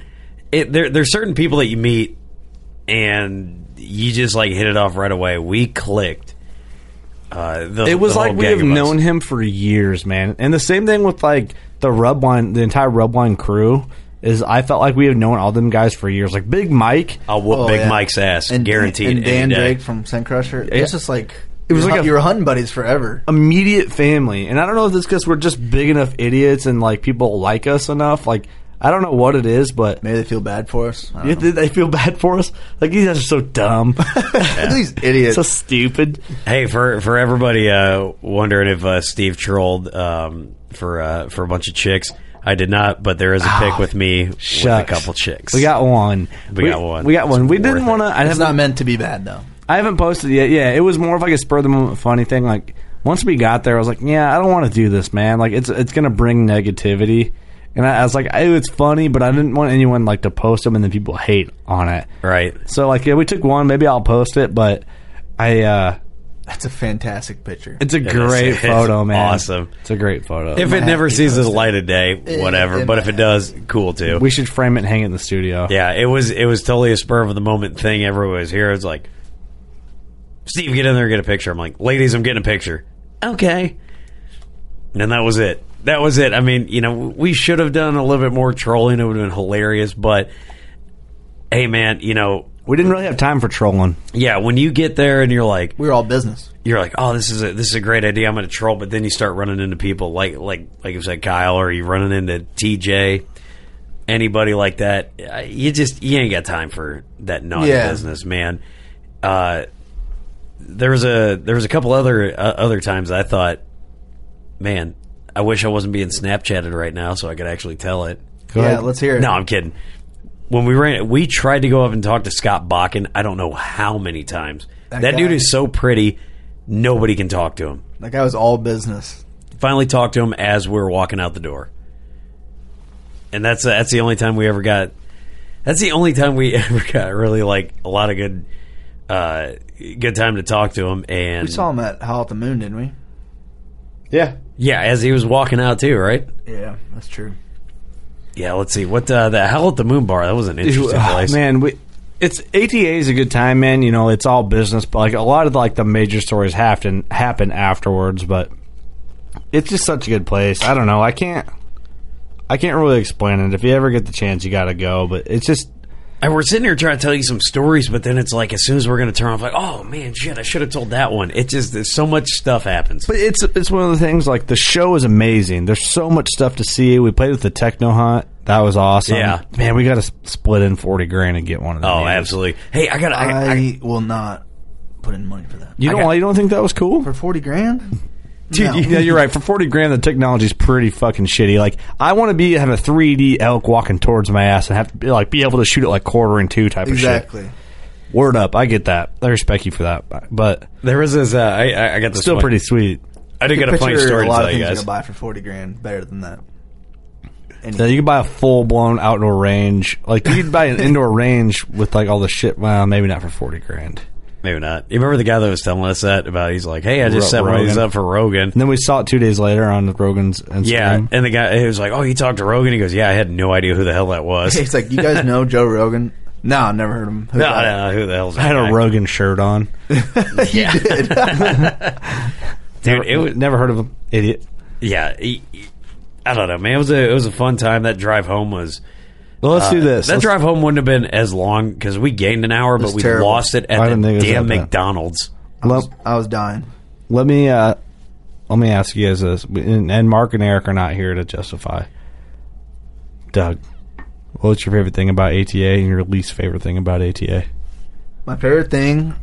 it, there, there's certain people that you meet, and you just like hit it off right away. We clicked. Uh, the, It was the like we have of us. known him for years, man. And the same thing with like the Rubline, the entire Rubline crew. Is I felt like we have known all them guys for years. Like Big Mike, I'll whoop Oh, Big yeah. Mike's ass, And guaranteed. And Dan any. Drake from Scent Crusher. It's just like It was you're like hu- a- you were hunting buddies forever. immediate family. And I don't know if it's because we're just big enough idiots and like people like us enough. Like I don't know what it is, but Maybe they feel bad for us. I don't Yeah, know. they they feel bad for us. Like these guys are so dumb, these idiots. so stupid. Hey, for for everybody uh, wondering if uh, Steve trolled um, for uh, for a bunch of chicks, I did not. But there is a pic with me with a Shucks. couple chicks. We got one. We got one. We got one. It's We didn't it. want to. I it's haven't. not meant to be bad though. I haven't posted yet. Yeah, it was more of like a spur of the moment funny thing. Like once we got there, I was like, yeah, I don't want to do this, man. Like it's it's gonna bring negativity. And I, I was like, it's funny, but I didn't want anyone like to post them and then people hate on it. right. So like, yeah, we took one. Maybe I'll post it, but I. uh That's a fantastic picture. It's a is. great It's photo, man. awesome. It's a great photo. If it have never to sees the post it. light of day, whatever. it but might if it does, cool too. we should frame it and hang it in the studio. yeah, it was it was totally a spur of the moment thing. Everyone was here. It's like, Steve, get in there and get a picture. I'm like, ladies, I'm getting a picture. Okay. And that was it. That was it. I mean, you know, we should have done a little bit more trolling. It would have been hilarious. But hey, man, you know, We didn't really have time for trolling. yeah, when you get there and you're like, we were all business. you're like, oh, this is a this is a great idea. I'm going to troll, but then you start running into people like like like you said, Kyle, or you running into TJ, anybody like that. uh, You just you ain't got time for that naughty Yeah. business, man. Uh, there was a there was a couple other uh, other times I thought, man, I wish I wasn't being Snapchatted right now so I could actually tell it. yeah, ahead. let's hear it. No, I'm kidding. When we ran, we tried to go up and talk to Scott Bakken. I don't know how many times. That, That dude is so pretty, nobody can talk to him. That guy was all business. Finally, talked to him as we were walking out the door, and that's that's the only time we ever got. That's the only time we ever got really like a lot of good, uh, good time to talk to him. And We saw him at Howl at the Moon, didn't we? Yeah. yeah, as he was walking out too, right? Yeah, that's true. Yeah, let's see what uh, the Howl at the Moon Bar. That was an interesting Oh, place. man, we, it's ATA is a good time, man. You know, it's all business, but like a lot of like the major stories happen happen afterwards. But it's just such a good place. I don't know. I can't. I can't really explain it. If you ever get the chance, you got to go. But it's just And we're sitting here trying to tell you some stories, but then it's like as soon as we're going to turn off, like, oh man, shit, I should have told that one. It just so much stuff happens. But it's it's one of the things like the show is amazing. There's so much stuff to see. We played with the Techno Hunt. That was awesome. Yeah. man, we got to split in forty grand and get one of them. Oh, absolutely. Hey, I got. I, I, I, will not put in money for that. You don't. got- you don't think that was cool? For forty grand, Dude, No. yeah, you're right. For forty grand, the technology's pretty fucking shitty. Like, I want to be have a 3D elk walking towards my ass and have to be, like be able to shoot it like quarter and two type of shit. exactly. Word up, I get that. I respect you for that, but There was this. Uh, I, I- I got this. still one- pretty sweet. I did get a Picture funny story a lot tell of you things guys. you can buy for forty grand better than that. Any- So you could buy a full blown outdoor range. Like you could buy an indoor range with like all the shit. Well, maybe not for forty grand. Maybe not. You remember the guy that was telling us that about? He's like, "Hey, I just Ro- set one of these Rogan. up for Rogan." And then we saw it two days later on Rogan's Instagram. Yeah, and the guy he was like, "Oh, you talked to Rogan?" He goes, "Yeah, I had no idea who the hell that was." it's like you guys know Joe Rogan. No, I never heard of him. Who's no, that? no, who the hell's I that had a? Rogan shirt on. Yeah, dude, it was Never heard of him. Idiot. yeah. he- he- I don't know, man. It was a it was a fun time. That drive home was. Well, let's uh, do this. That Let's- drive home wouldn't have been as long because we gained an hour, but was we terrible. lost it I at didn't the think it was damn that bad. McDonald's. I was, I was dying. Let me uh, let me ask you guys this, and, and Mark and Eric are not here to justify. Doug, what's your favorite thing about ATA and your least favorite thing about ATA? My favorite thing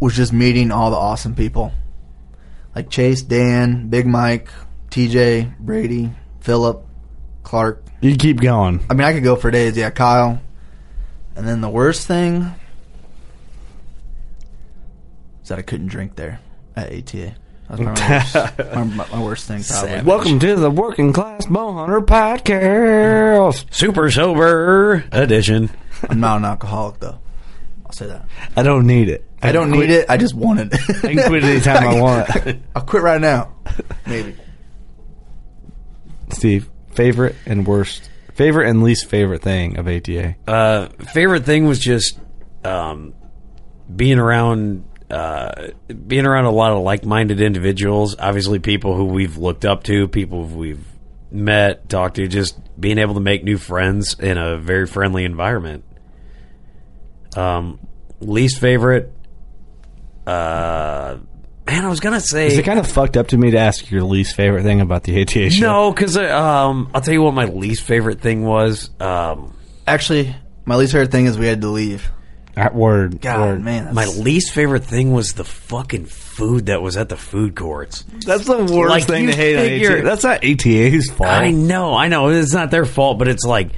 was just meeting all the awesome people, like Chase, Dan, Big Mike, TJ, Brady, Philip, Clark. You keep going. I mean, I could go for days. Yeah, Kyle. And then the worst thing is that I couldn't drink there at ATA. That was my, worst, my, my, worst thing, probably. Savage. Welcome to the Working Class Bowhunter Podcast. Super sober edition. I'm not an alcoholic, though. I'll say that. I don't need it. I don't need it. I just want it. I can quit anytime I want. I'll quit right now. Maybe. Steve, favorite and worst, favorite and least favorite thing of ATA. Uh, favorite thing was just um, being around uh, being around a lot of like-minded individuals. Obviously, people who we've looked up to, people we've met, talked to, just being able to make new friends in a very friendly environment. Um, least favorite. Uh, man, I was gonna say Is it kind of fucked up to me to ask your least favorite thing about the ATA show? no, because um, I'll tell you what my least favorite thing was. Um, Actually, my least favorite thing is we had to leave. That word. God, word. man. That's, my least favorite thing was the fucking food that was at the food courts. That's the worst Like, thing you to hate on figure- ATA. That's not ATA's fault. I know, I know. It's not their fault, but it's like,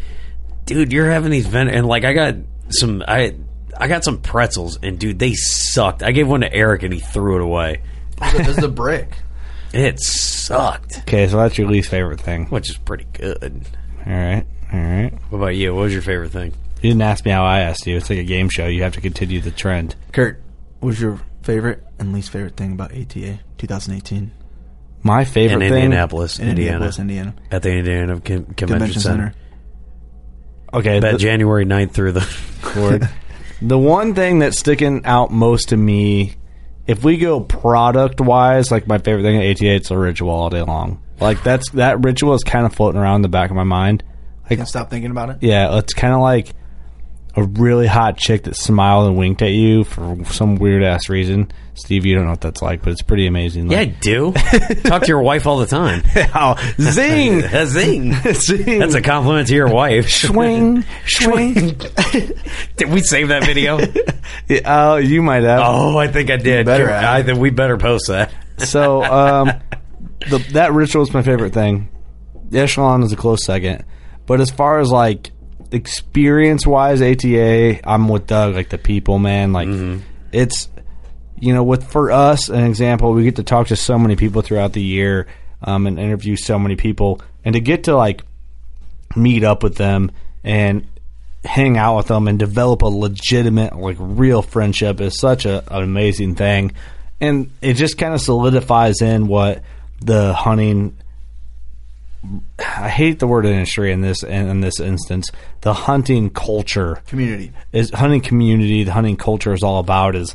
dude, you're having these ven- and like I got some I I got some pretzels and dude, they sucked. I gave one to Eric and he threw it away. This is the brick. It sucked, Okay, so that's your least favorite thing. which is pretty good. All right, all right. What about you? What was your favorite thing? You didn't ask me how I asked you. It's like a game show. You have to continue the trend. Curt, what was your favorite and least favorite thing about ATA 2018? My favorite In thing. Indianapolis, In Indiana, Indianapolis, Indiana. at the Indiana Con- Convention, Convention Center. Center. Okay, That the, January 9th through the Lord. the one thing that's sticking out most to me, if we go product wise, like my favorite thing at ATA, it's the ritual all day long. Like that's that ritual is kind of floating around in the back of my mind. Like, Can't stop thinking about it. yeah, it's kind of like a really hot chick that smiled and winked at you for some weird ass reason. Steve, you don't know what that's like, but it's pretty amazing. Yeah, I do. Talk to your wife all the time. oh, zing, zing. zing. That's a compliment to your wife. swing, swing. Did we save that video? Yeah, Oh, you might have. Oh, I think I did. better I think we better post that. So um, the, that ritual is my favorite thing. The echelon is a close second, but as far as like experience wise, ATA, I'm with Doug. Like the people, man. Like it's you know with for us an example, we get to talk to so many people throughout the year um, and interview so many people, and to get to like meet up with them and hang out with them and develop a legitimate, like real friendship is such a, an amazing thing. And it just kind of solidifies in what the hunting. I hate the word industry in this in, this instance. The hunting culture Community. is hunting community. The hunting culture is all about is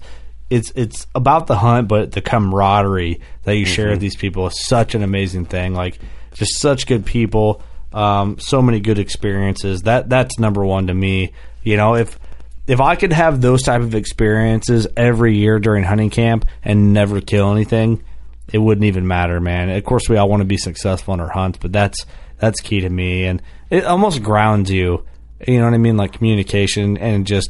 it's it's about the hunt, but the camaraderie that you share with these people is such an amazing thing. Like just such good people, um, so many good experiences. That that's number one to me. You know, if if I could have those type of experiences every year during hunting camp and never kill anything, it wouldn't even matter, man. Of course, we all want to be successful in our hunts, but that's that's key to me, and it almost grounds you. You know what I mean? Like communication and just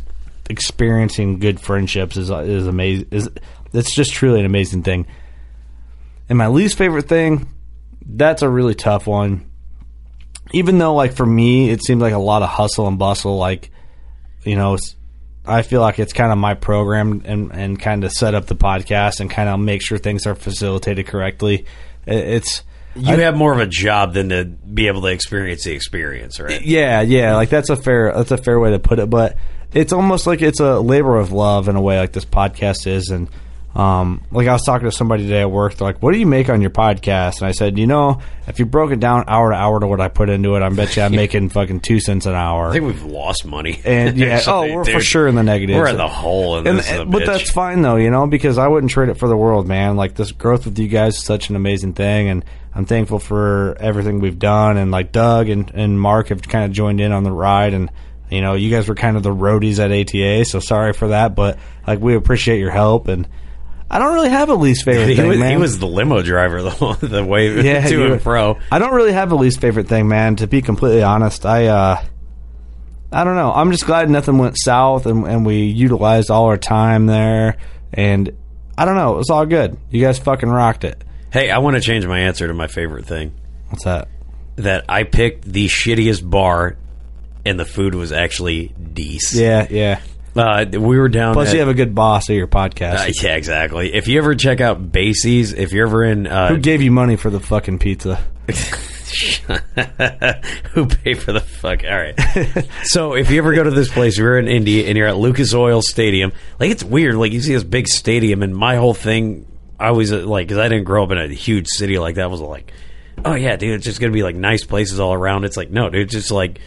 experiencing good friendships is is amazing. Is it's just truly an amazing thing. And my least favorite thing, that's a really tough one. Even though, like for me, it seems like a lot of hustle and bustle. Like, you know, I feel like it's kind of my program and and kind of set up the podcast and kind of make sure things are facilitated correctly. It's you I, have more of a job than to be able to experience the experience, right? Yeah, yeah. Like that's a fair that's a fair way to put it. But it's almost like it's a labor of love in a way, like this podcast is. And um, like I was talking to somebody today at work, they're like, "What do you make on your podcast?" And I said, "You know, if you broke it down hour to hour to what I put into it, I bet you I'm making fucking two cents an hour." I think we've lost money. And yeah, oh, we're dude, for sure in the negative. We're in the hole. In and, and but that's fine though, you know, because I wouldn't trade it for the world, man. Like this growth with you guys is such an amazing thing, and I'm thankful for everything we've done. And like Doug and, and Mark have kind of joined in on the ride. And, you know, you guys were kind of the roadies at ATA. So sorry for that. But like, we appreciate your help. And I don't really have a least favorite he thing, was, man. He was the limo driver the, the way yeah, to and fro. I don't really have a least favorite thing, man. To be completely honest, I, uh, I don't know. I'm just glad nothing went south and, and we utilized all our time there. And I don't know. It was all good. You guys fucking rocked it. Hey, I want to change my answer to my favorite thing. What's that? That I picked the shittiest bar, and the food was actually decent. Yeah, yeah. Uh, we were down. Plus, at, you have a good boss at your podcast. Uh, yeah, exactly. If you ever check out Basie's, if you're ever in, uh, who gave you money for the fucking pizza? who paid for the fuck? All right. so if you ever go to this place, you're in Indy and you're at Lucas Oil Stadium. Like it's weird. Like you see this big stadium, and my whole thing I was uh, like, because I didn't grow up in a huge city like that. Was like, oh yeah, dude, it's just gonna be like nice places all around. It's like no, dude, it's just like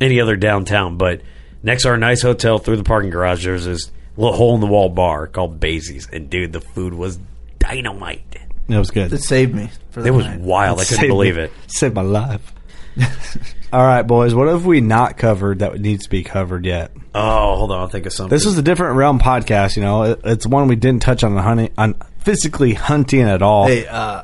any other downtown. But next to our nice hotel, through the parking garage, there's this little hole in the wall bar called Basie's, and dude, the food was dynamite. It was good. It saved me. it was night. wild. It I couldn't believe me. it. Saved my life. All right, boys. What have we not covered that needs to be covered yet? Oh, hold on. I'll think of something. This is a different realm podcast. You know, it's one we didn't touch on the hunting on physically hunting at all. Hey, uh,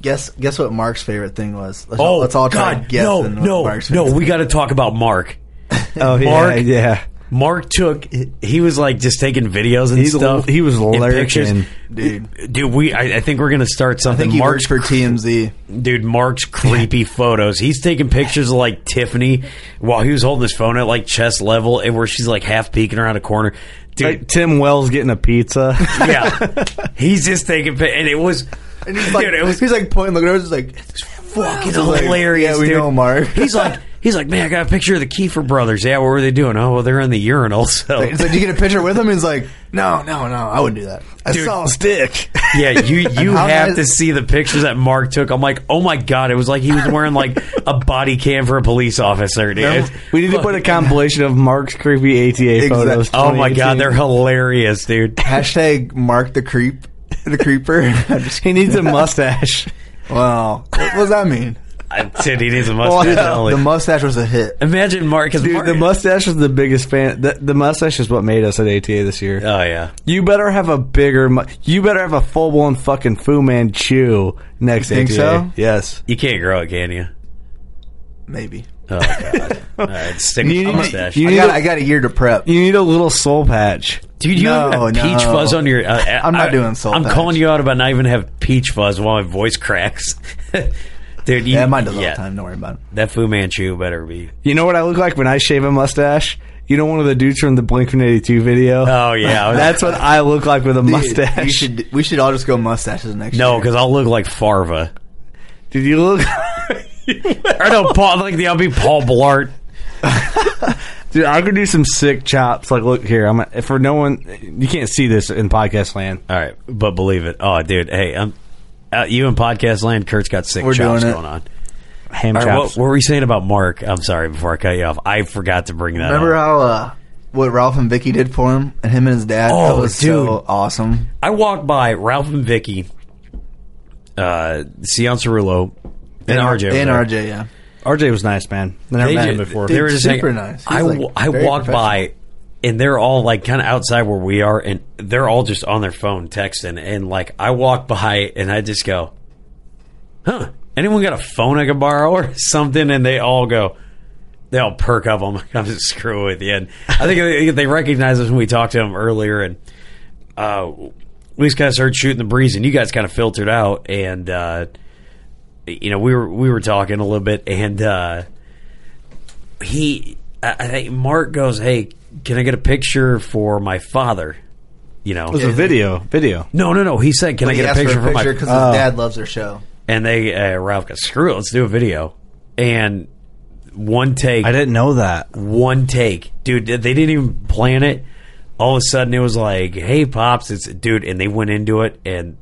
guess guess what Mark's favorite thing was? Let's, oh, let's all try God, no, no, no. We got to talk about Mark. oh, Mark, yeah, yeah. Mark took he was like just taking videos and He's, stuff. He was lurking, dude. Dude, we I, I, think we're gonna start something. I think he Mark's for TMZ. Dude, Mark's creepy photos. He's taking pictures of like Tiffany while he was holding his phone at like chest level, and where she's like half peeking around a corner. Dude, like Tim Wells getting a pizza. yeah, he's just taking pictures, and it was. And he's like, dude, it was, he's like pointing, looking over, just like it's fucking hilarious. Like, yeah, we dude. know Mark. He's like, He's like, man, I got a picture of the Kiefer brothers. Yeah, what were they doing? Oh, well, they're in the urinal. So, like, did you get a picture with him? He's like, no, no, no, I wouldn't do that. I Dude, saw a stick. Yeah, you you have nice. to see the pictures that Mark took. I'm like, oh my god, it was like he was wearing like a body cam for a police officer. Dude. we need to put a compilation of Mark's creepy ATA photos. Oh my god, they're hilarious, dude. Hashtag Mark the creep, the creeper. he needs a mustache. Wow, what does that mean? I said he needs a mustache. Well, the mustache was a hit. Imagine Mark. Cause Dude, Mark, the mustache was the biggest fan. The, the, mustache is what made us at ATA this year. Oh yeah. You better have a bigger. Mu- you better have a full blown fucking Fu Manchu next. You think ATA. so? Yes. You can't grow it, can you? Maybe. Oh god! All right, stick with you mustache. You I got, a, I got a year to prep. You need a little soul patch. Dude, you no, have peach no. fuzz on your. Uh, I'm not I, doing soul. I'm patch. calling you out about not even have peach fuzz while my voice cracks. Dude, you, yeah, mine does yeah, all the time. Don't worry about it. That Fu Manchu better be. You know what I look like when I shave a mustache? You know one of the dudes from the Blink One Eighty Two video. Oh yeah, that's what I look like with a Dude, mustache. We should we should all just go mustaches next no, because I'll look like Farva. Did you look? I know Paul. Like the, I'll be Paul Blart. Dude, I could do some sick chops. Like, look here. I'm for no one. You can't see this in podcast land. All right, but believe it. Oh, dude. Hey, I'm uh, you in podcast land, Curt's got sick We're chops going on. Ham right, chops. What, what, were you saying about Mark? I'm sorry, before I cut you off, I forgot to bring that. Up. Remember up. how uh, what Ralph and Vicky did for him, and him and his dad? Oh, that was dude. so awesome. I walked by Ralph and Vicky, uh, Cianciarulo, and, and RJ, and RJ, yeah. RJ was nice, man. I never they met him before. They were just super nice. I, like I walked by and they're all like kind of outside where we are, and they're all just on their phone texting. And like I walk by and I just go, huh? Anyone got a phone I could borrow or something? And they all go, they all perk up. I'm like, I'm just screwing with you. And I think they, recognize us when we talked to them earlier, and uh, we just kind of started shooting the breeze, and you guys kind of filtered out, and uh, you know we were we were talking a little bit, and uh, he, I think Mark goes, "Hey, can I get a picture for my father?" You know, It was a video. Video. no, no, no. He said, "Can But I get a picture for for my?" picture because his Oh. dad loves their show. And they uh, Ralph goes, "Screw it, let's do a video." And one take, I didn't know that. one take, dude. They didn't even plan it. All of a sudden, it was like, "Hey, pops, it's dude," and they went into it. And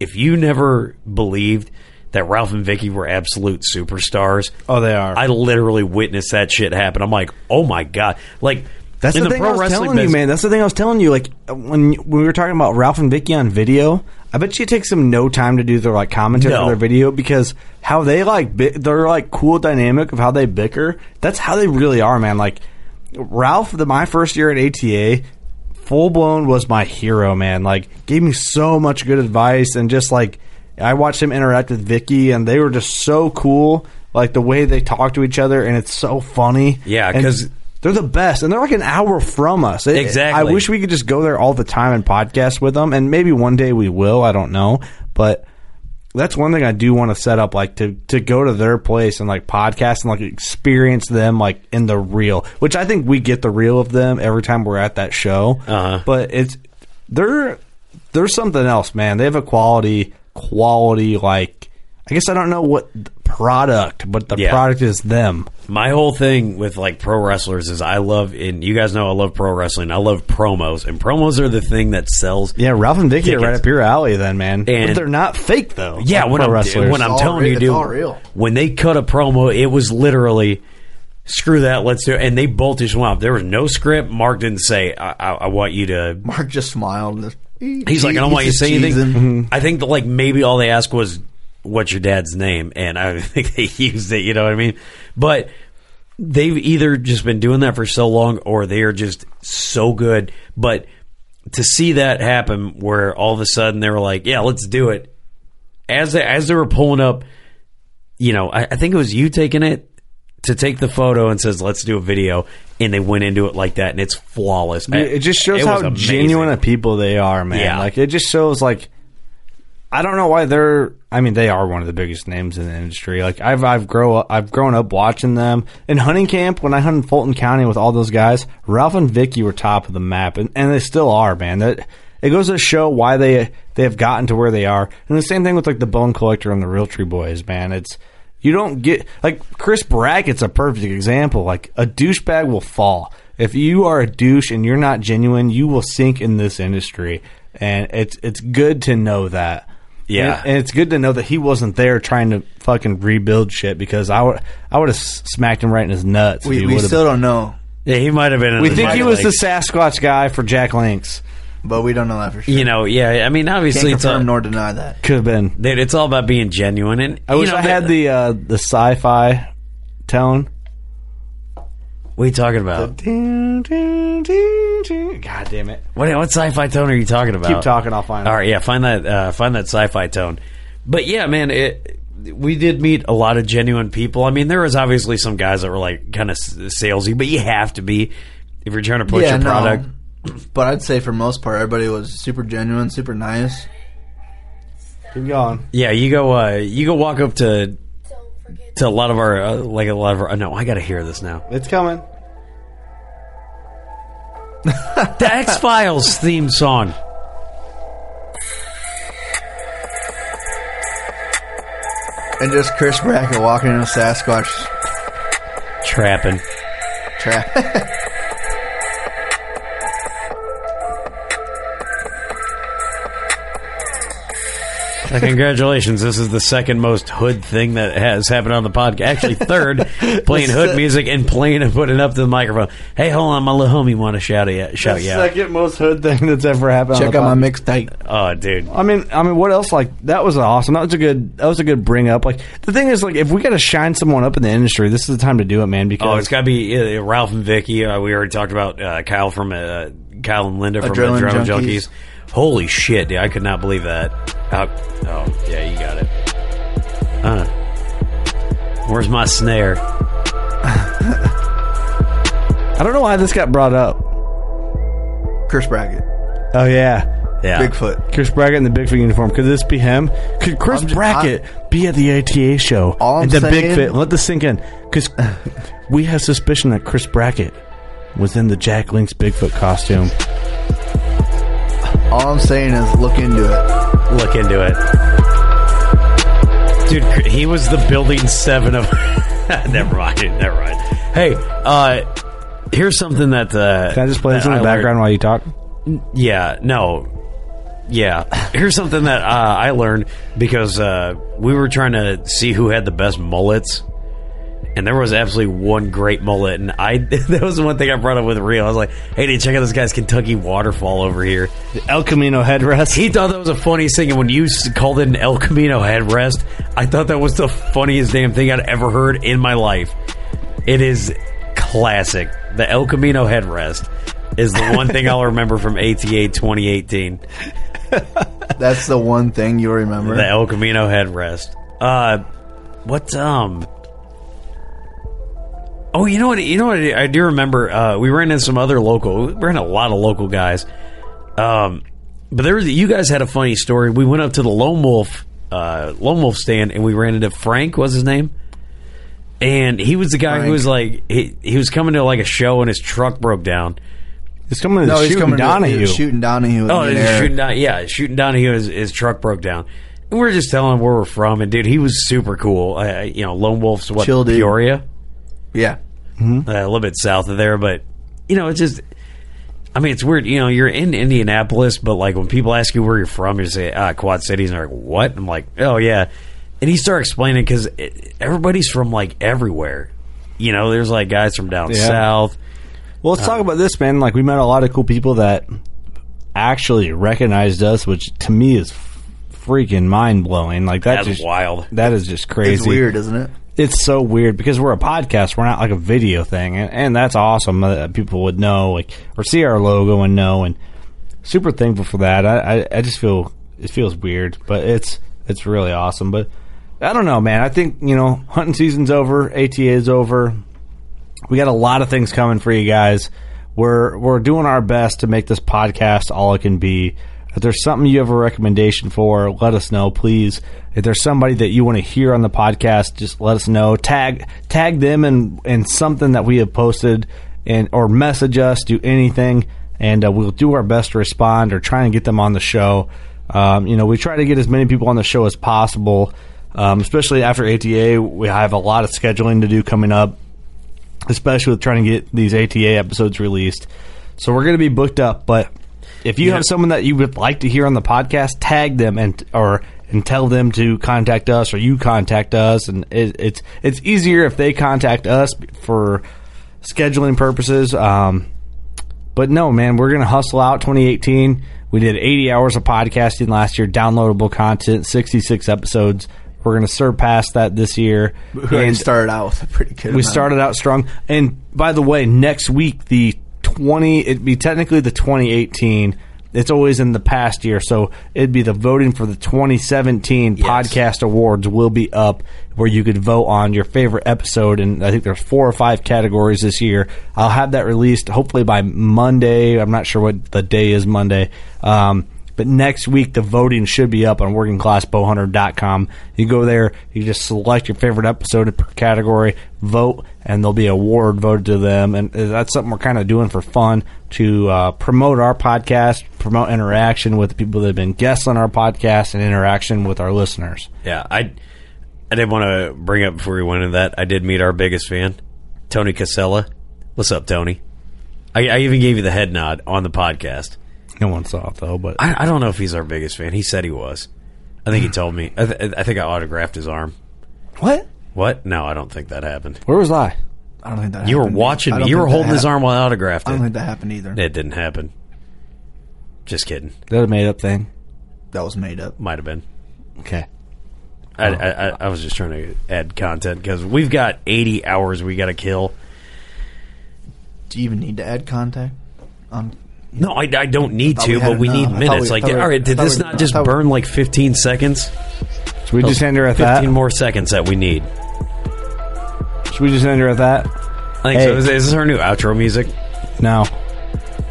if you never believed that Ralph and Vicky were absolute superstars, Oh, they are. I literally witnessed that shit happen. I'm like, "Oh my god!" Like That's in the, thing I was telling business- you, man. That's the thing I was telling you. Like uh, when, when we were talking about Ralph and Vicky on video, I bet you it takes them no time to do their like commentary No. for their video because how they like bi- their like cool dynamic of how they bicker. That's how they really are, man. Like Ralph, the my first year at ATA, full blown was my hero, man. Like gave me so much good advice and just like I watched him interact with Vicky and they were just so cool. Like the way they talk to each other and it's so funny. Yeah, And 'cause- they're the best, and they're like an hour from us. It- Exactly. I wish we could just go there all the time and podcast with them, and maybe one day we will. I don't know, but that's one thing I do want to set up, like to to go to their place and like podcast and like experience them like in the real, which I think we get the real of them every time we're at that show. Uh-huh. But it's they're they're something else, man. They have a quality quality like I guess I don't know what product, but the Yeah. product is them. my whole thing with like pro wrestlers is I love and you guys know I love pro wrestling. I love promos and promos are the thing that sells. Yeah, Ralph and Vicky are right Tickets. up your alley, then, man. And- but they're not fake though. Yeah, like when pro I'm wrestlers. when I'm all telling real- you, it's dude, all real. when they cut a promo, it was literally screw that, let's do it. And they both just went off. There was no script. Mark didn't say, I, I, I want you to. Mark just smiled. He's like, I don't want you to say anything. Mm-hmm. I think that like maybe all they asked was, "What's your dad's name?" And I think they used it. You know what I mean? But they've either just been doing that for so long, or they are just so good. But to see that happen, where all of a sudden they were like, "Yeah, let's do it," as they, as they were pulling up, you know, I, I think it was you taking it to take the photo and says, "Let's do a video," and they went into it like that, and it's flawless. It just shows It how amazing. genuine of people they are, man. Yeah. Like it just shows like I don't know why they're. I mean, they are one of the biggest names in the industry. Like I've I've grow up, I've grown up watching them in hunting camp when I hunted Fulton County with all those guys. Ralph and Vicky were top of the map, and, and they still are, man. That it goes to show why they they have gotten to where they are. And the same thing with like the Bone Collector and the Realtree Boys, man. It's you don't get like Chris Brackett's a perfect example. Like a douchebag will fall if you are a douche and you're not genuine. You will sink in this industry, and it's it's good to know that. Yeah. and, and it's good to know that he wasn't there trying to fucking rebuild shit because I would I would have smacked him right in his nuts. We, we still don't know, Yeah, he might have been. in we the think he Michael was the Sasquatch guy for Jack Links. but we don't know that for sure. You know, yeah. I mean, obviously, Can't it's all, confirm nor deny that. Could have been. dude, it's all about being genuine. And I wish know, I had the uh, the sci-fi tone. What are you talking about? God damn it! What what sci-fi tone are you talking about? Keep talking. I'll find it. All right, yeah, find that uh, find that sci-fi tone. But yeah, man, it, we did meet a lot of genuine people. I mean, there was obviously some guys that were like kind of salesy, but you have to be if you're trying to push yeah, your no. product. But I'd say for most part, everybody was super genuine, super nice. Keep going. Yeah, you go. Uh, you go walk up to to a lot of our uh, like a lot of our. No, I got to hear this now. It's coming. The X Files theme song. And just Chris Brackett walking in a Sasquatch Trapping. trap. Uh, congratulations! This is the second most hood thing that has happened on the podcast. Actually, third, playing hood music and playing and putting up to the microphone. Hey, hold on, my little homie want to shout it, shout you out. Second most hood thing that's ever happened. Check on the out my mixtape. Oh, dude. I mean, I mean, what else? Like that was awesome. That was a good. That was a good bring up. Like the thing is, like if we got to shine someone up in the industry, this is the time to do it, man. Because Oh, it's got to be uh, Ralph and Vicky. Uh, we already talked about uh, Kyle from uh, Kyle and Linda from Adrenaline Adrenaline, Junkies. Junkies. Holy shit! dude, I could not believe that. How, oh, yeah, you got it. Uh, where's my snare? I don't know why this got brought up. Chris Brackett. Oh yeah. Yeah. Bigfoot. Chris Brackett in the Bigfoot uniform. Could this be him? Could Chris I'm ju- Brackett be at the ATA show? All I'm and the saying- Bigfoot. Let this sink in. Because we have suspicion that Chris Brackett was in the Jack Link's Bigfoot costume. All I'm saying is look into it. Look into it. Dude, he was the building seven of. never mind. Never mind. Hey, uh, here's something that. Uh, Can I just play this in the I learned- background while you talk? Yeah, no. Yeah. Here's something that uh, I learned because uh, we were trying to see who had the best mullets. And there was absolutely one great mullet. And I that was the one thing I brought up with Reo. I was like, hey, dude, check out this guy's Kentucky waterfall over here. The El Camino headrest. He thought that was the funniest thing. And when you called it an El Camino headrest, I thought that was the funniest damn thing I'd ever heard in my life. It is classic. The El Camino headrest is the one thing I'll remember from ATA 2018. That's the one thing you'll remember. The El Camino headrest. Uh, what? Um. Oh, you know what? You know what? I do remember. Uh, we ran into some other local. We ran a lot of local guys. Um, but there was you guys had a funny story. We went up to the Lone Wolf, uh, Lone Wolf stand, and we ran into Frank. Was his name? And he was the guy who was like he, he was coming to like a show and his truck broke down. He's coming to no, he's shooting coming Donahue. To, shooting Donahue. Oh, he's shooting down. Yeah, shooting down. He his, his truck broke down, and we are just telling him where we're from. And dude, he was super cool. Uh, you know, Lone Wolf's what Chill dude. Peoria, Yeah. uh, a little bit south of there, but you know, it's just. I mean, it's weird. You know, you're in Indianapolis, but like when people ask you where you're from, you say ah, Quad Cities, and they're like, "What?" I'm like, "Oh yeah," and he started explaining because everybody's from like everywhere. You know, there's like guys from down Yeah. south. Well, let's talk about this, man. Like, we met a lot of cool people that actually recognized us, which to me is freaking mind blowing. Like that That's just wild. That is just crazy. It's weird, isn't it? It's so weird because we're a podcast. We're not like a video thing, and, and that's awesome. that people would know, like, or see our logo and know, and super thankful for that. I, I, I just feel it feels weird, but it's it's really awesome. But I don't know, man. I think you know, hunting season's over, ATA is over. We got a lot of things coming for you guys. We're we're doing our best to make this podcast all it can be. If there's something you have a recommendation for, let us know, please. If there's somebody that you want to hear on the podcast, just let us know. Tag tag them in in something that we have posted, and or message us. Do anything, and uh, we'll do our best to respond or try and get them on the show. Um, you know, we try to get as many people on the show as possible, um, especially after ATA. We have a lot of scheduling to do coming up especially with trying to get these ATA episodes released. So we're going to be booked up, but if you Yeah. have someone that you would like to hear on the podcast, tag them and or and tell them to contact us or you contact us and it, it's it's easier if they contact us for scheduling purposes. Um, but no, man, we're going to hustle out 2018. We did 80 hours of podcasting last year, downloadable content, 66 episodes. We're going to surpass that this year. We And- started out with a pretty good. we amount. started out strong. And by the way, next week the twenty it'd be technically the twenty eighteen. It's always in the past year, so it'd be the voting for the 2017 Yes. podcast awards will be up, where you could vote on your favorite episode, and I think there's four or five categories this year. I'll have that released hopefully by Monday. I'm not sure what the day is Monday. Um, but next week, the voting should be up on workingclassbowhunter.com. You go there, you just select your favorite episode per category, vote, and there'll be a award voted to them. And that's something we're kind of doing for fun to uh, promote our podcast, promote interaction with the people that have been guests on our podcast, and interaction with our listeners. Yeah, I I did want to bring up before we went into that. I did meet our biggest fan, Tony Casella. What's up, Tony? I, I even gave you the head nod on the podcast. No one saw it though, but I, I don't know if he's our biggest fan. He said he was. I think he told me. I, th- I think I autographed his arm. what? What? No, I don't think that happened. Where was I? I don't think that. Happened. You were happened. watching I me. don't You were think that holding his hap- arm while I autographed I don't it. think that happened either. It didn't happen. Just kidding. Is that a made up thing? That was made up. Might have been. Okay. I, oh. I, I- I was just trying to add content because we've got 80 hours we got to kill. Do you even need to add contact? On No, I, I don't need to, but we need minutes. like, all right, did this not just I thought we- burn like 15 seconds? Should we just end her at 15 that? more seconds that we need. Should we just end her at that? I think Hey. so. Is, is this our new outro music? No.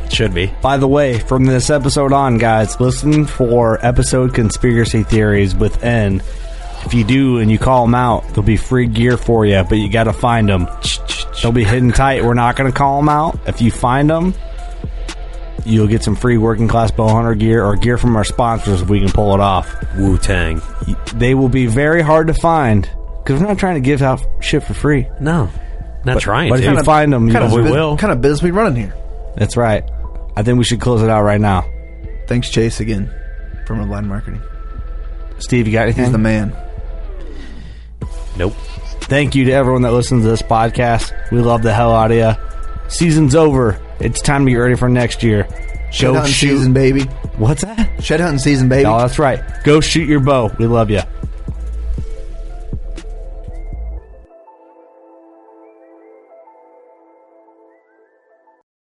Should be. By the way, from this episode on, guys, listen for episode conspiracy theories with N. If you do and you call them out, there'll be free gear for you, but you got to find them. They'll be hidden tight. We're not going to call them out. If you find them, you'll get some free working class bow hunter gear or gear from our sponsors if we can pull it off. Wu Tang. They will be very hard to find because we're not trying to give out shit for free. No, not But- trying but to. if you find them, you kind of we will. kind of business we running here. That's right. I think we should close it out right now. Thanks, Chase, again from Redline Marketing. Steve, you got anything? He's the man. Nope. Thank you to everyone that listens to this podcast. We love the hell out of you. Season's over. It's time to get ready for next year. Shed hunting season, baby. What's that? Shed hunting season, baby. Oh, that's right. Go shoot your bow. We love you.